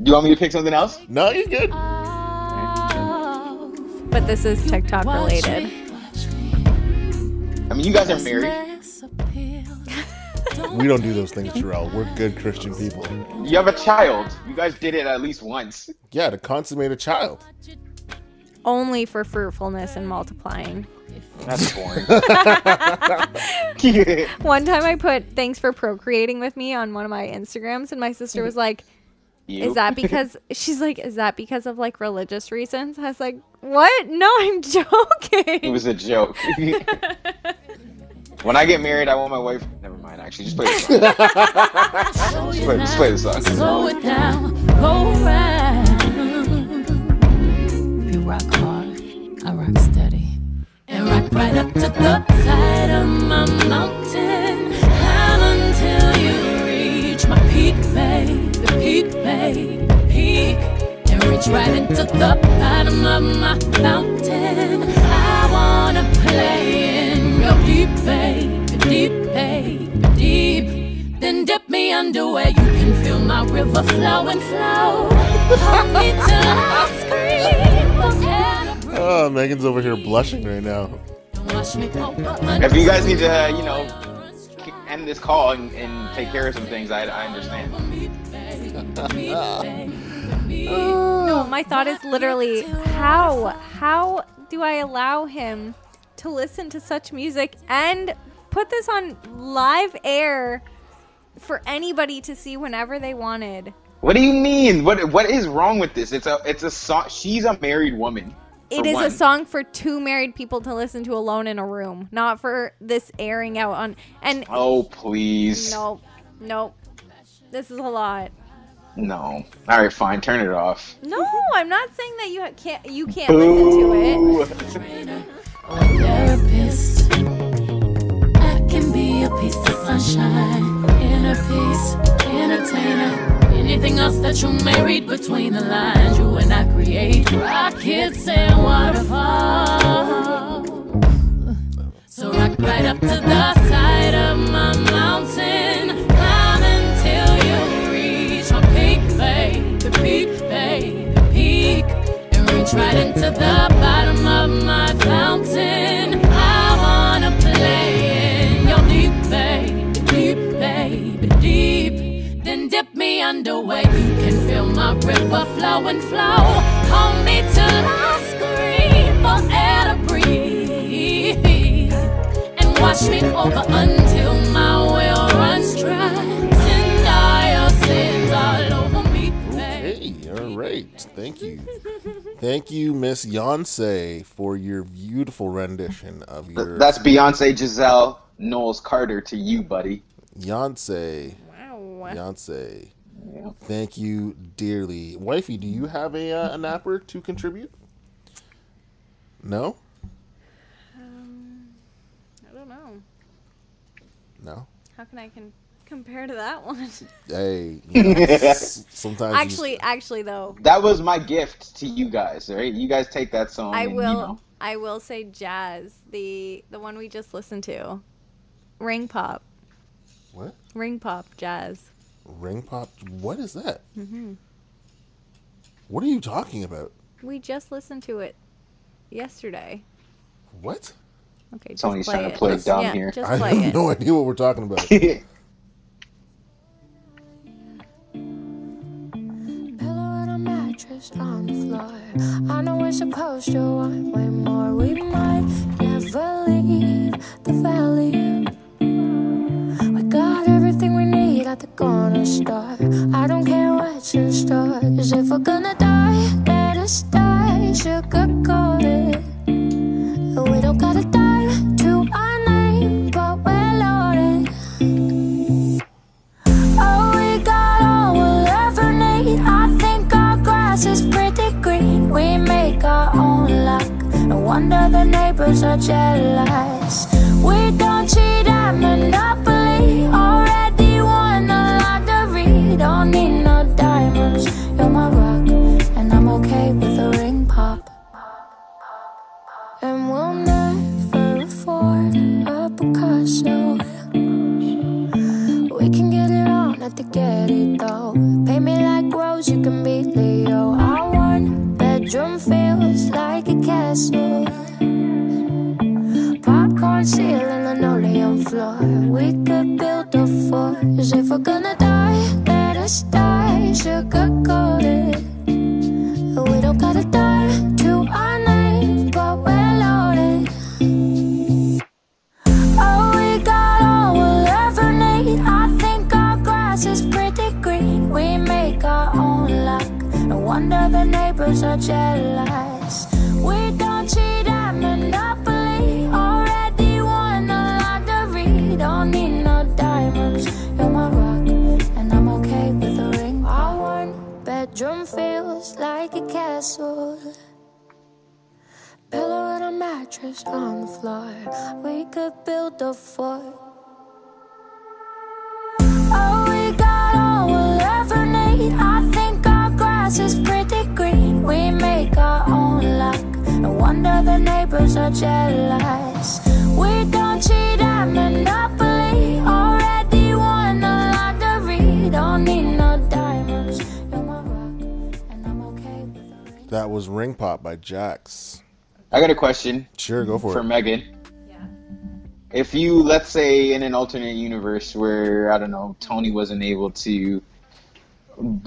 Do you want me to pick something else? No, you're good. But this is TikTok related. I mean, you guys are married. We don't do those things, Terrell. We're good Christian people. You have a child. You guys did it at least once. Yeah, to consummate a child. Only for fruitfulness and multiplying. That's boring. One time I put thanks for procreating with me on one of my Instagrams, and my sister was like, You? Is that because she's like, Is that because of like religious reasons? I was like, What? No, I'm joking. It was a joke. when I get married, I want my wife. Never mind. Actually, just play the song. just, play, just play the song. Slow it down, go round. You rock hard, I rock steady. And rock right up to the side of my mountain. Climb until you reach my peak, babe. The peak, babe. The peak. And reach right into the bottom of my mountain. I wanna play in your deep, babe. Deep, babe. Deep. Then dip me under where you can feel my river flow and flow. Hold me till I scream. Oh, Megan's over here blushing right now. Wash me over If you guys need to, uh, you know, end this call and, and take care of some things, I, I understand. No, my thought is literally how how do I allow him to listen to such music and put this on live air for anybody to see whenever they wanted? What do you mean? What What is wrong with this? It's a It's a song. She's a married woman. It is one. a song for two married people to listen to alone in a room, not for this airing out on and Oh please. no, no. This is a lot. No. All right, fine. Turn it off. No, I'm not saying that you can't you can't listen to it. Ooh. or a therapist. I can be a piece of sunshine, inner peace, entertainer. Anything else that you may read between the lines, you and I create rockets and waterfalls. So rock right up to the side of my mountain, reach right into the bottom of my fountain. I wanna play in your deep, babe, deep, babe, deep. Then dip me under where you can feel my river flow and flow. Hold me till I scream for air to breathe and wash me over until my Thank you. Thank you, Miss Yoncé, for your beautiful rendition of your That's Beyonce, Giselle, Knowles Carter to you, buddy. Yoncé. Wow. Beyonce. Yeah. Thank you dearly. Wifey, do you have a, uh, a napper to contribute? No? Um, I don't know. No? How can I can compare to that one? Hey, you know, s- sometimes you- actually, actually though, That was my gift to you guys, right? You guys take that song. I and, will. You know, I will say jazz, the the one we just listened to, ring pop, what? ring pop jazz. Ring pop? What is that? Mm-hmm. What are you talking about? We just listened to it yesterday. What? Okay, just Tony's play trying to play Just- dumb yeah, here. Just I have it. no idea what we're talking about. Mattress on the floor. I know we're supposed to want way more. We might never leave the valley. We got everything we need at the corner store. I don't care what's in store. Cause if we're gonna die, let us die sugar coated. Wonder the neighbors are jealous. We don't cheat at Monopoly. Already won the lottery. Don't need no diamonds. You're my rock, and I'm okay with a ring pop. And we'll never afford a Picasso. We can get it on at the Getty though. Pay me like Rose, you can be Leo. Our one bedroom feels like a castle. Popcorn ceiling, linoleum floor. We could build a fort. if we're gonna die, let us die. Sugar coated. We don't gotta die to our name, but we're loaded. Oh, we got all we'll ever need. I think our grass is pretty green. We make our own luck. No wonder the neighbors are jealous. Mattress on the floor. We could build a fort. Oh, we got all we'll ever need. I think our grass is pretty green. We make our own luck. No wonder the neighbors are jealous. We don't cheat at Monopoly. Already won the lottery. Don't need. That was Ring Pop by Jax. I got a question Sure, go for, for it. For Megan. If you, let's say, in an alternate universe where I don't know, Tony wasn't able to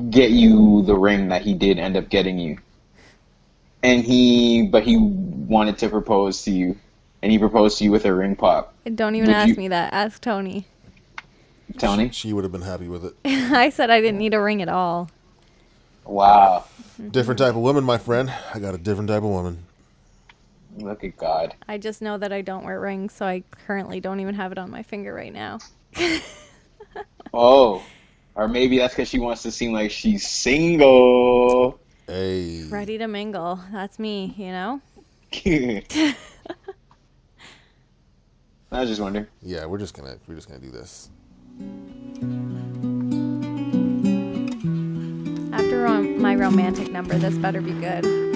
get you the ring that he did end up getting you, and he, but he wanted to propose to you, and he proposed to you with a ring pop, Don't even Would ask you- me that. Ask Tony. Tony. She would have been happy with it. I said I didn't need a ring at all. Wow, Different type of woman, my friend. I got a different type of woman. Look at God. I just know that I don't wear rings, so I currently don't even have it on my finger right now. Oh, or maybe that's because she wants to seem like she's single. Hey. Ready to mingle. That's me, you know? I was just wondering. Yeah, we're just gonna we're just gonna do this. After rom- my romantic number, this better be good.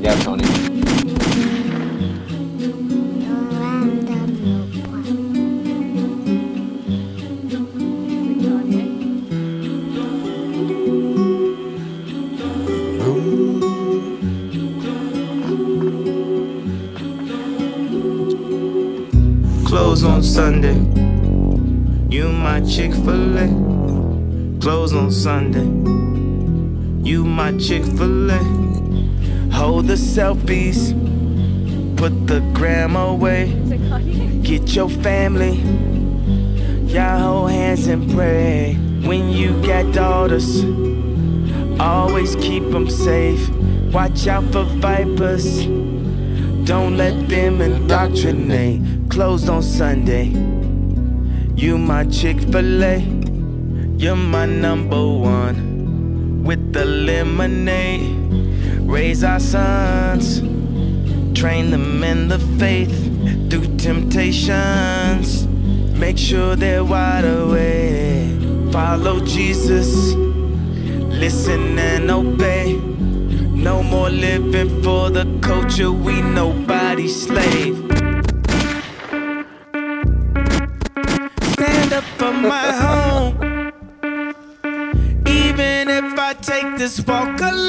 Yeah, Tony. Close on Sunday. You my Chick fil A. Close on Sunday. You my Chick fil A. Hold the selfies. Put the gram away. Get your family. Y'all hold hands and pray. When you got daughters, always keep them safe. Watch out for vipers. Don't let them indoctrinate. Closed on Sunday. You my Chick fil A. You're my number one. With the lemonade. Raise our sons. Train them in the faith. Through temptations. Make sure they're wide awake. Follow Jesus. Listen and obey. No more living for the culture, we nobody's slave. Stand up for my home. Even if I take this walk alone,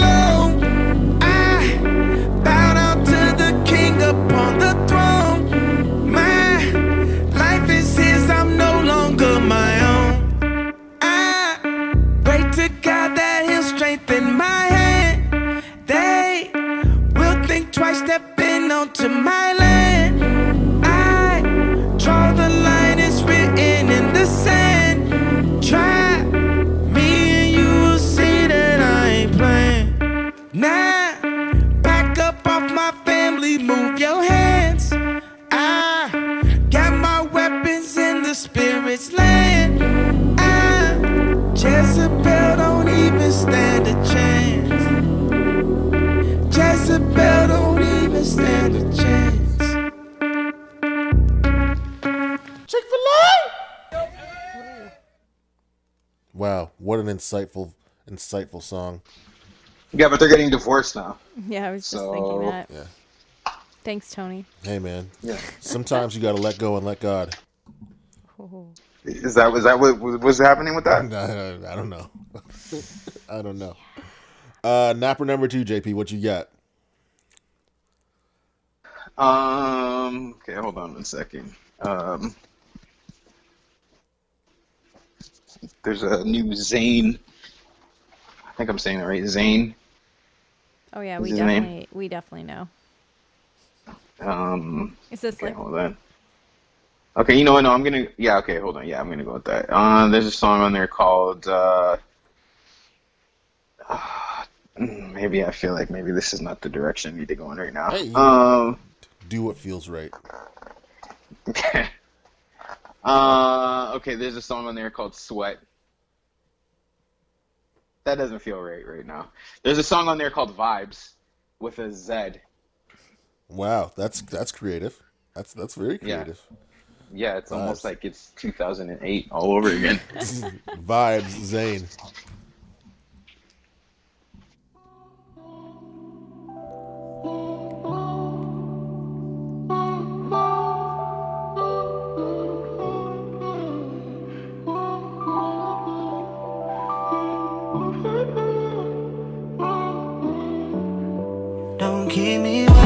insightful, insightful song. Yeah, but they're getting divorced now. Yeah, I was just thinking that. Yeah. Thanks, Tony. Hey, man. Yeah. Sometimes you gotta let go and let God. Is that was that what was happening with that? I don't know. I don't know. Uh, napper number two, JP. What you got? Um. Okay, hold on one second. Um. There's a new ZAYN. I think I'm saying that right. ZAYN. Oh yeah, we his name? definitely we definitely know. Um. Is this Okay, like hold on. Okay, you know what? No, I'm gonna. Yeah, okay, hold on. Yeah, I'm gonna go with that. Uh, there's a song on there called. Uh, mm, maybe I feel like maybe this is not the direction I need to go in right now. Hey, Um. Do what feels right. Okay. Uh, okay, there's a song on there called Sweat. That doesn't feel right right now. There's a song on there called Vibes with a Z. Wow, that's that's creative. That's that's very creative. Yeah, it's almost like it's 2008 all over again. Vibes, ZAYN. Keep me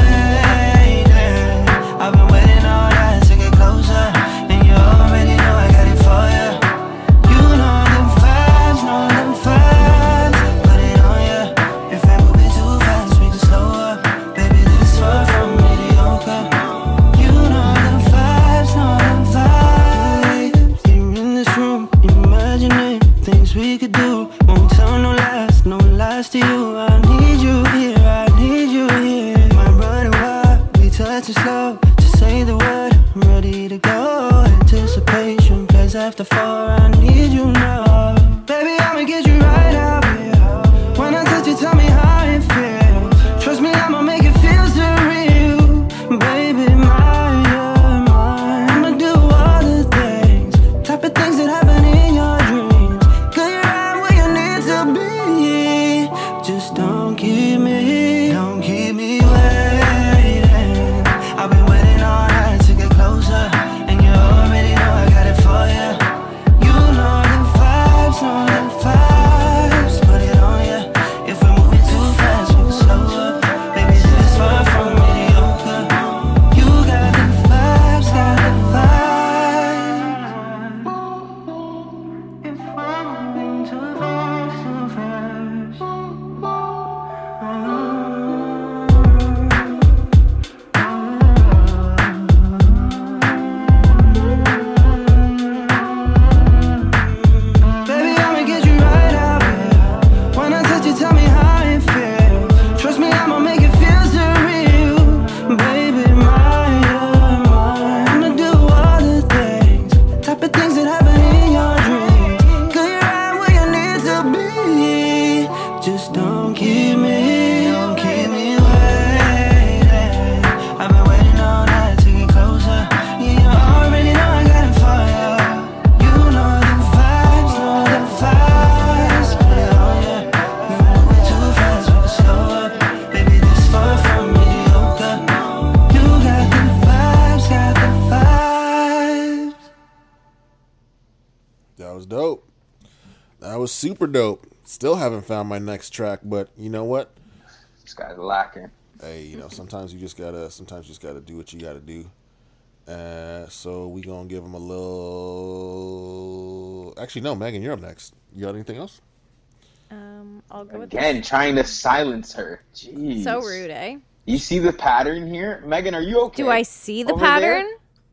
super dope. Still haven't found my next track, but you know what? This guy's lacking. Hey, you know, sometimes you just gotta, sometimes you just gotta do what you gotta do. Uh, so we gonna give him a little. Actually, no, Megan, you're up next. You got anything else? um I'll go with Again, trying to silence her. Jeez. So rude, eh? You see the pattern here, Megan? Are you okay? Do I see the Over there?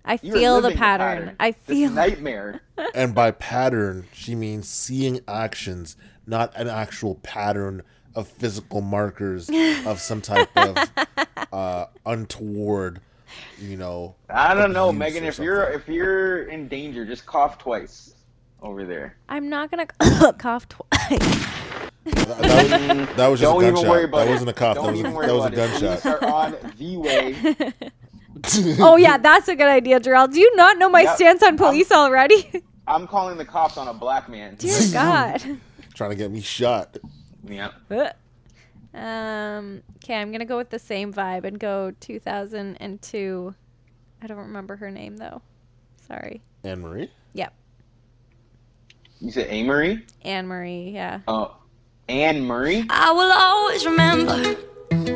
Pattern? I You feel the living pattern. I This feel nightmare. and by pattern, she means seeing actions, not an actual pattern of physical markers of some type of uh, untoward, you know. I don't know, Megan. or If you're if you're in danger, just cough twice over there. I'm not gonna cough twice. That, that was, that was just Don't a even gunshot. worry about that it. wasn't a cough. Don't That was a, even worry that was a gunshot. Police are on the way. Oh yeah, that's a good idea, Jurell. Do you not know my Yep. stance on police already? I'm calling the cops on a black man. Dear God. Trying to get me shot. Yeah. Um. Okay, I'm gonna go with the same vibe and go 2002. I don't remember her name though. Sorry. Anne Marie. Yep, You said Amory? Anne Marie. Yeah, Oh, Anne Marie. I will always remember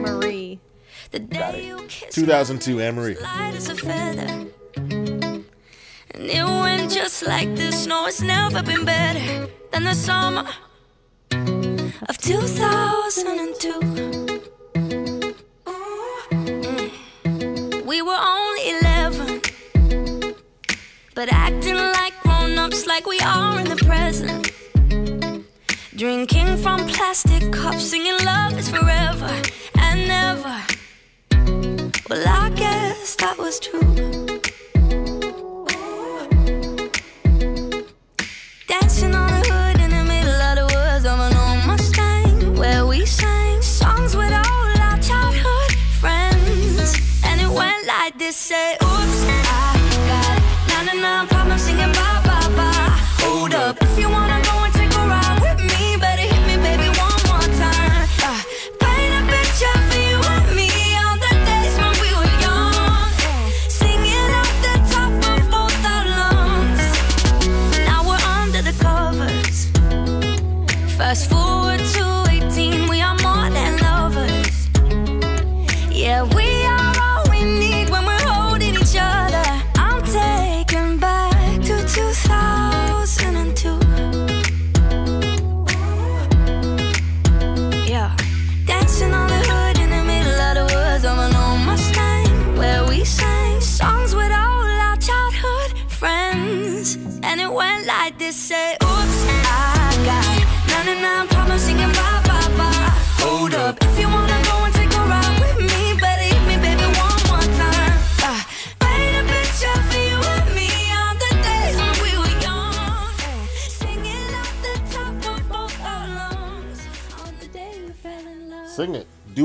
Marie. The Got it. you 2002. Anne Marie. light as a feather. And it went just like this. No, it's never been better than the summer of 2002. Mm. We were only 11, but acting like grown ups, like we are in the present. Drinking from plastic cups, singing love is forever and never. Well, I guess that was true. Dancing on the hood in the middle of the woods of an old Mustang, where we sang songs with all our childhood friends. And it went like this: Say,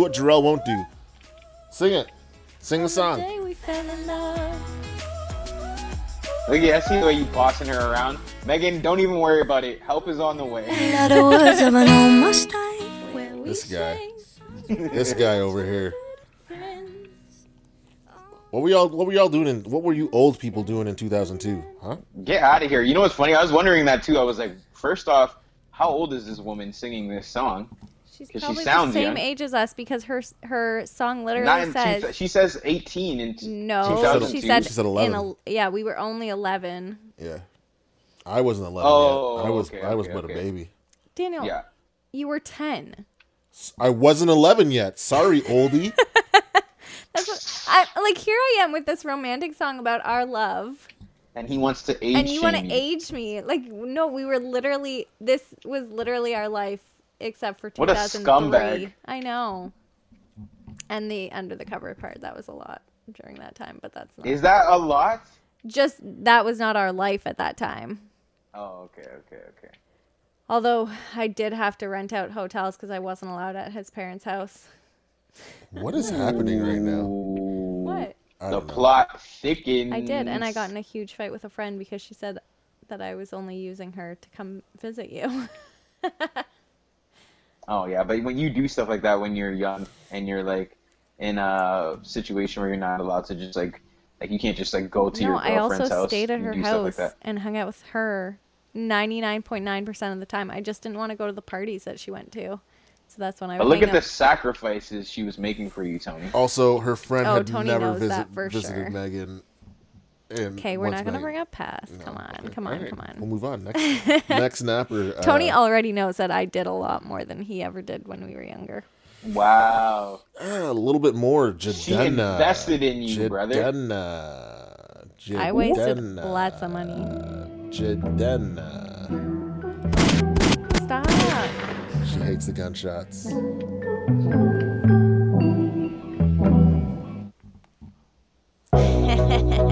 what Jurell won't do. Sing it. Sing the song. Day we fell in love. Look at I see the way you bossing her around. Megan, don't even worry about it. Help is on the way. Out the woods of an old Mustang, where we This guy. This guy over here. What were y'all? What were y'all doing? In, what were you old people doing in 2002? Huh? Get out of here. You know what's funny? I was wondering that too. I was like, first off, how old is this woman singing this song? She's 'Cause she probably sounds the same young. age as us because her her song literally in says two, she says 18 in t- no. She said, She said 11. In a, yeah, we were only 11. Yeah. I wasn't 11 Oh, yet. I was. okay, I was okay, but okay. a baby. Daniel, Yeah. you were 10. I wasn't 11 yet. Sorry, oldie. That's what I like. Here I am with this romantic song about our love, And he wants to age and you want to age me. Like, no, we were literally. This was literally our life, except for What a 2003. scumbag. I know. And the under the cover part that was a lot during that time, but that's not. Is that a lot? just that was not our life at that time. Oh, okay, okay, okay. Although I did have to rent out hotels because I wasn't allowed at his parents' house. What is happening right now? What? The know. plot thickens. I did, and I got in a huge fight with a friend because she said that I was only using her to come visit you. Oh yeah, but when you do stuff like that when you're young and you're like in a situation where you're not allowed to just like like you can't just like go to no, your I girlfriend's also house stayed at her do stuff like house and hung out with her 99.9% of the time. I just didn't want to go to the parties that she went to. So that's when I But look hang at the sacrifices she was making for you, Tony. Also, her friend Oh, had Tony never visit, visited sure. Megan. And Okay, we're not going to bring up past. No, come on, okay. come on, Alright, come on. We'll move on. Next, next napper. Uh, Tony already knows that I did a lot more than he ever did when we were younger. Wow. uh, a little bit more. Jidenna. She invested in you, brother. Jidenna. Jidenna. I wasted lots of money. Jidenna. Stop. She hates the gunshots.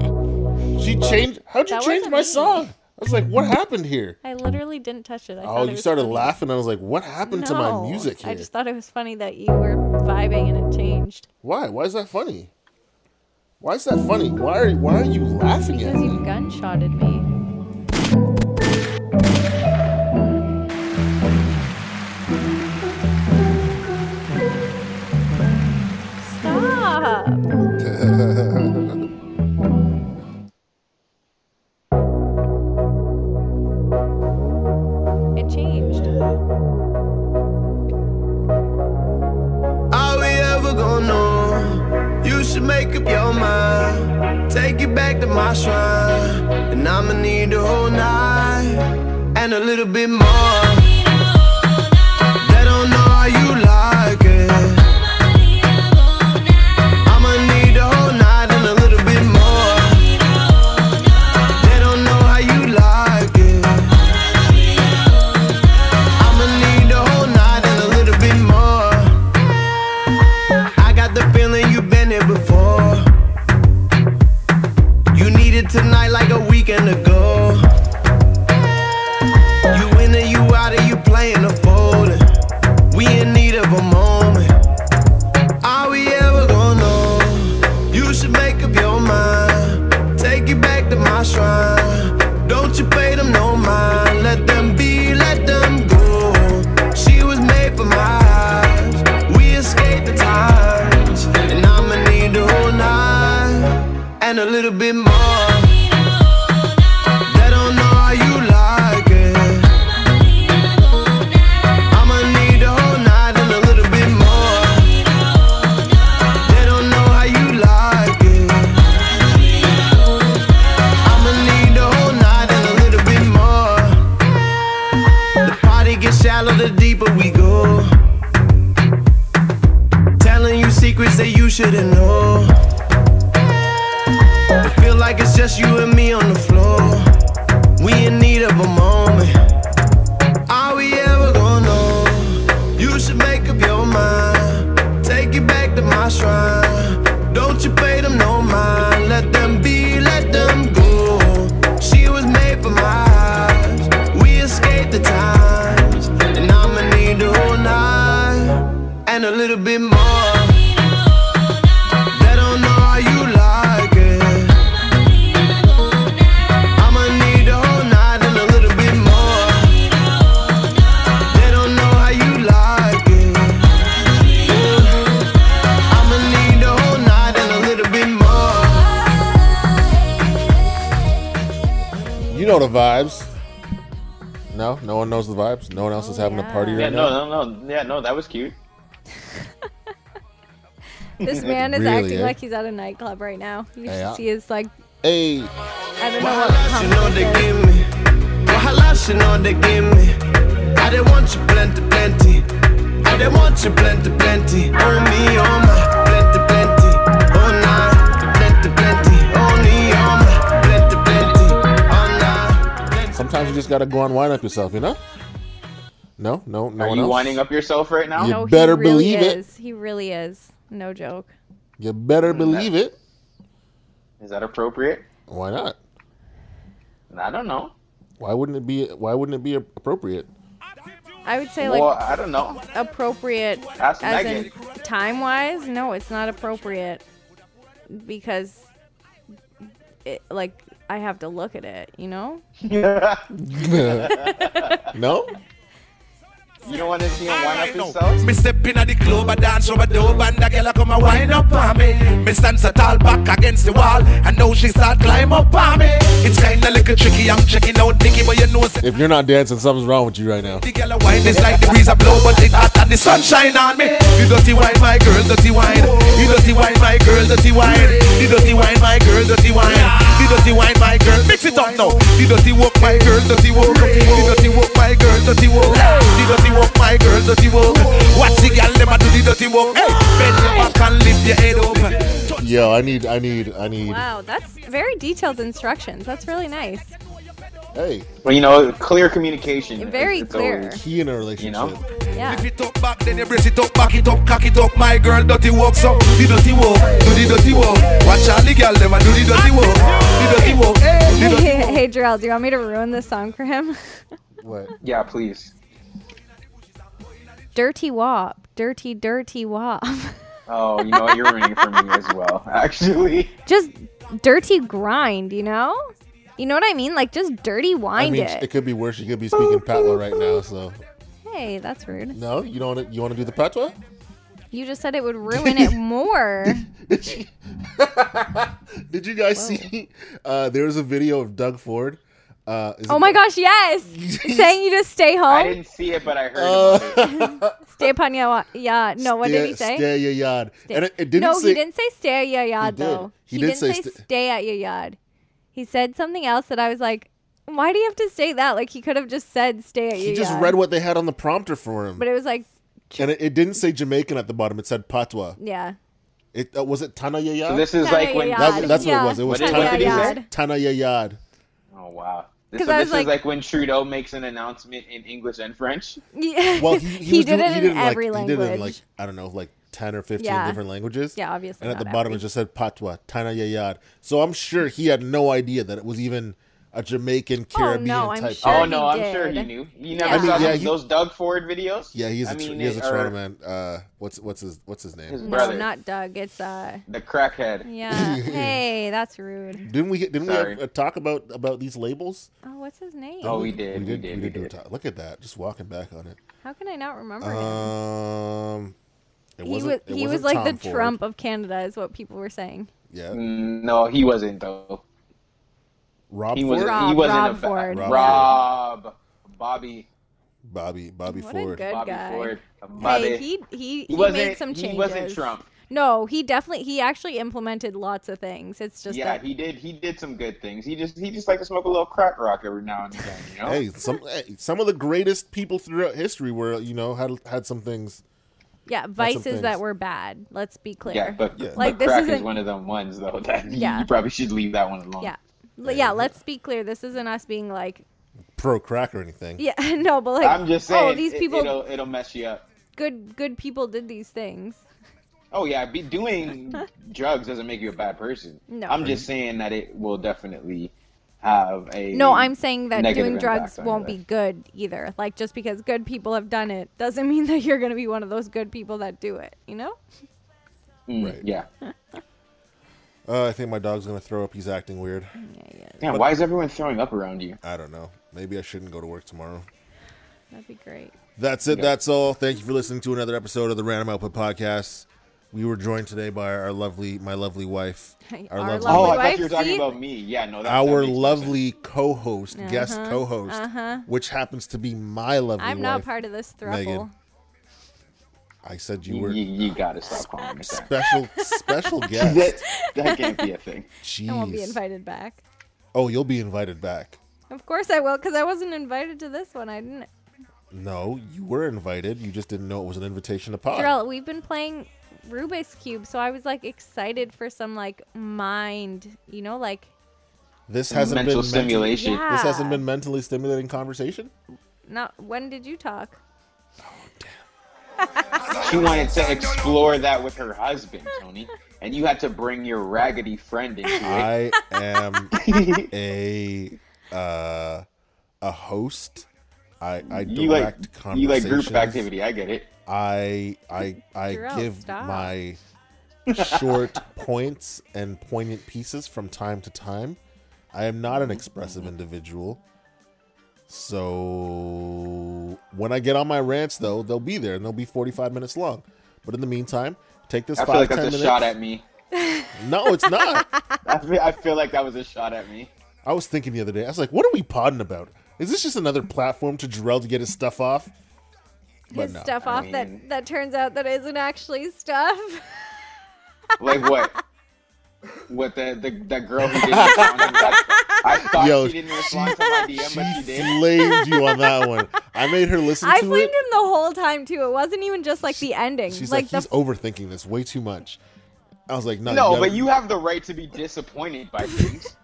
she changed. How'd you That change wasn't my me. song? I was like, what happened here? I literally didn't touch it. I oh, thought Oh, it you was started funny. laughing. I was like, what happened to my No, music here? I just thought it was funny that you were vibing and it changed. Why? Why is that funny? Why is that funny? Why are why are you laughing at Because me? you gunshotted me. Stop. little bit more. This man is Really, acting eh? like he's at a nightclub right now. You should Hey, see his like. Hey, I don't know what Wahala, she know pump they give me. Wahala, she know they give me. I didn't want you plenty, plenty. I didn't want you plenty, plenty. Oh me, oh my, plenty, plenty. Nah, plenty, plenty. Oh me, oh my, plenty, plenty. Nah. sometimes you just gotta go and wind up yourself, you know? No, no, no Are one you else. winding up yourself right now? You No, better he really believe it. He really is. No joke. You better mm, believe it. Is that appropriate? Why not? I don't know. Why wouldn't it be? Why wouldn't it be appropriate? I would say like well, I don't know. appropriate Ask as Megan. in time wise. No, it's not appropriate because it like I have to look at it. You know. No. You don't want to see him wind up himself? Me step in at the club, I dance over the dope, and the girl a come a wind up on me. Me stand so tall back against the wall, and now she start climb up on me. It's kinda little tricky, I'm checking out Nicky, but you know If you're not dancing, something's wrong with you right now. the girl a wine is like the breeze a blow, but it hot and the sunshine on me. You dirty wine, my girl, dirty wine. You dirty wine, my girl, dirty wine. The dirty wine, my girl, dirty wine. The dirty wine, my girl, mix it up now. The dirty walk, my girl, dirty walk. The dirty walk, my girl, dirty walk. The dirty walk, my girl, dirty walk. Watch the girl, them a do the dirty walk. Hey, bend your back and lift your head up. Yo, I need, I need, I need. Wow, that's very detailed instructions. That's really nice. Hey, Well, you know, clear communication. Very It's clear. key in a relationship. You know? Yeah. Lift it up back, then you brace it up, back it up, cock it up. My girl, dirty walk, so do the dirty walk, do the dirty walk. Watch all the girl, them do the dirty walk, the dirty walk, the dirty Hey, walk. hey, Jurell, do you want me to ruin this song for him? What? Yeah, please. dirty wop, dirty, dirty wop. Oh, you know? You're ruining for me as well. Actually, just dirty grind, you know? You know what I mean? Like just dirty wind I mean, it. it could be worse. You could be speaking patois right now. So Hey, that's rude. no, you don't. Want to, you want to do the patois? You just said it would ruin it more. Did you guys see? Uh, there was a video of Doug Ford. Uh, is Oh my gosh, yes! Saying you just stay home. I didn't see it, but I heard about it. stay upon your yeah. No, what did he say? Stay at your yard. Stay- And it, it didn't no, say. he didn't say stay at your yard did. though. He He, did didn't say say, st- stay at your yard. He said something else that I was like, why do you have to say that? Like he could have just said stay at He just yard. read what they had on the prompter for him, but it was like, and it, it didn't say Jamaican at the bottom. It said patois. yeah. It uh, was it Tana ya So this is Tana like when. your That- yard. that's what it was. It was What did- Tana, what did he Tana say? your yard. Tana ya. Oh wow. This, 'Cause so I this was is like- like when Trudeau makes an announcement in English and French. Yeah. Well, he, he, He was did doing, it he in did it every like, language. He did it in like I don't know, like ten or fifteen Yeah. different languages. Yeah, obviously And at not the bottom every. it just said patois, Tana ya. So I'm sure he had no idea that it was even a Jamaican Caribbean Oh, no, type. sure oh no, I'm sure he knew. You never I mean, saw yeah, those- he- those Doug Ford videos. Yeah, he's a I tr- mean, he is a it- Toronto man. Uh, what's what's his what's his name? His no, brother. not Doug. It's uh, The crackhead. yeah. hey, that's rude. Didn't we didn't Sorry. we have a talk about about these labels? Oh, what's his name? Oh, we did. we did. We did. we We did do a did. talk. Look at that. Just walking back on it. How can I not remember him? Um, it He was wasn't. it he was wasn't like Tom the Ford. Trump of Canada, is what people were saying. Yeah, Mm, No, he wasn't though. Rob He Ford, was. Rob- he wasn't Rob a ba- Ford. Rob Rob. Bobby. Bobby Bobby What a Ford. good Bobby guy. Ford. Bobby. Hey, he he he he made some changes. he wasn't Trump. No, he definitely he actually implemented lots of things. It's just yeah, that he did. He did some good things. He just he just like to smoke a little crack rock every now and again. You know. Hey, some hey, some of the greatest people throughout history were you know had had some things. yeah vices that were bad. Let's be clear. Yeah, but, Yeah. but Like, this crack is isn't- one of them ones though that Yeah. you probably should leave that one alone. yeah. L- yeah, let's be clear. This isn't us being like, pro crack or anything. yeah, no, but like, I'm just saying. oh, these it- people, it'll it'll mess you up. good, good people did these things. Oh yeah, be doing drugs doesn't make you a bad person. No. I'm just saying that it will definitely have a No, I'm saying that doing drugs won't be good either. Like, just because good people have done it doesn't mean that you're going to be one of those good people that do it, you know? Mm, Right. Yeah. Uh, I think my dog's gonna throw up. He's acting weird. Yeah, yeah. Damn, why is everyone throwing up around you? I don't know. Maybe I shouldn't go to work tomorrow. That'd be great. That's it. Yeah. That's all. Thank you for listening to another episode of the Random Output Podcast. We were joined today by our lovely, my lovely wife, our, Our lovely, Oh, Lovely I thought wife, you were talking Steve? about me. Yeah, no, that, that our makes more lovely co-host, guest Uh-huh, co-host, uh-huh. which happens to be my lovely I'm wife. not part of this throuple. Megan. I said you were You, you, you gotta stop calling me that. special, special guest. That can't be a thing. Jeez. I won't be invited back. Oh, you'll be invited back. Of course I will, because I wasn't invited to this one. I didn't. No, you were invited. You just didn't know it was an invitation to pod. Jurell, we've been playing Rubik's Cube, so I was like excited for some like mind, you know, like This hasn't Mental been mentally- stimulation. Yeah. This hasn't been mentally stimulating conversation. not. When did you talk? She wanted to explore that with her husband, Tony, and you had to bring your raggedy friend into it. I am a uh, a host. I I direct you like conversations. you like group activity. I get it. I I I Jurell, give stop. my short points and poignant pieces from time to time. I am not an expressive individual. So when I get on my rants, though, they'll be there and they'll be 45 minutes long. But in the meantime, take this I five, feel like 10 that's a minutes. shot at me. no, it's not. I feel, I feel like that was a shot at me. I was thinking the other day, I was like, what are we podding about? Is this just another platform to Jurell to get his stuff off? But His no. stuff I off mean- that that turns out that isn't actually stuff. Like what? What the, the that girl who didn't respond to that? I thought Yo, she didn't respond to my DM, but she She did. flamed you on that one. I made her listen I to flamed it. him the whole time too. It wasn't even just like the ending. She's like, like, the he's overthinking this way too much. I was like, no, No, gotta- but you have the right to be disappointed by things.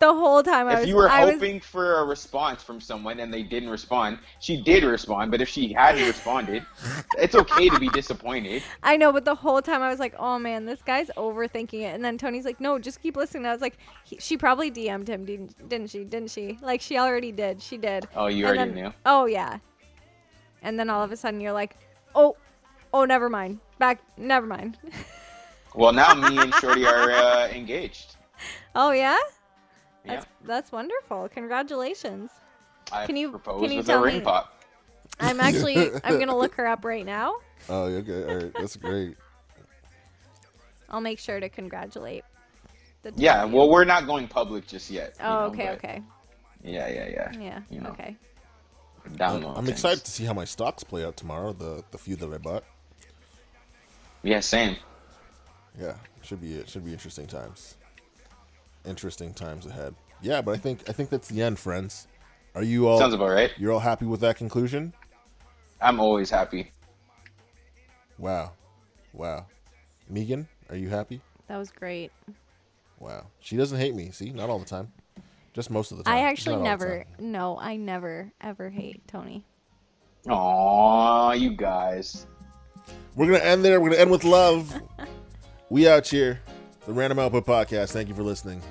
The whole time I If was you were I was hoping for a response from someone and they didn't respond, she did respond. But if she hadn't responded, it's okay to be disappointed. I know, but the whole time I was like, "Oh man, this guy's overthinking it." And then Tony's like, "No, just keep listening." I was like, he, "She probably DM'd him, didn't, didn't she? Didn't she? Like she already did. She did." Oh, you And already then- knew. Oh yeah. And then all of a sudden you're like, "Oh, oh, never mind. Back, never mind." Well, now me and Shorty are uh, engaged. oh yeah, Yeah, that's that's wonderful. Congratulations. I can you- proposed can you tell ring me- pop. I'm actually I'm gonna look her up right now. Oh, okay. All right. That's great. I'll make sure to congratulate. The Yeah, of you. well, we're not going public just yet. Oh, know, okay, but okay. Yeah, yeah, yeah. Yeah. You know, Okay. down I'm, I'm things. excited to see how my stocks play out tomorrow. The the few that I bought. Yeah, same. Yeah, should be it. Should be interesting times. Interesting times ahead. Yeah, but I think I think that's the end, friends. Are you all? Sounds about right. You're all happy with that conclusion? I'm always happy. Wow, wow. Megan, are you happy? That was great. Wow. She doesn't hate me. See, not all the time. Just most of the time. I actually all never. No, I never ever hate Tony. Aw, you guys. We're gonna end there. We're gonna end with love. we out here. The Random Output Podcast. Thank you for listening.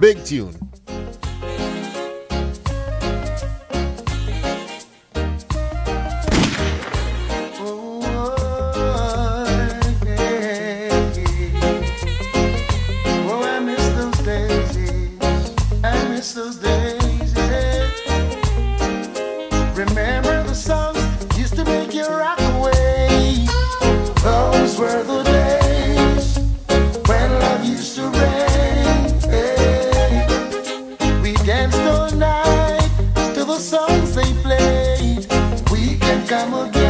Big tune. We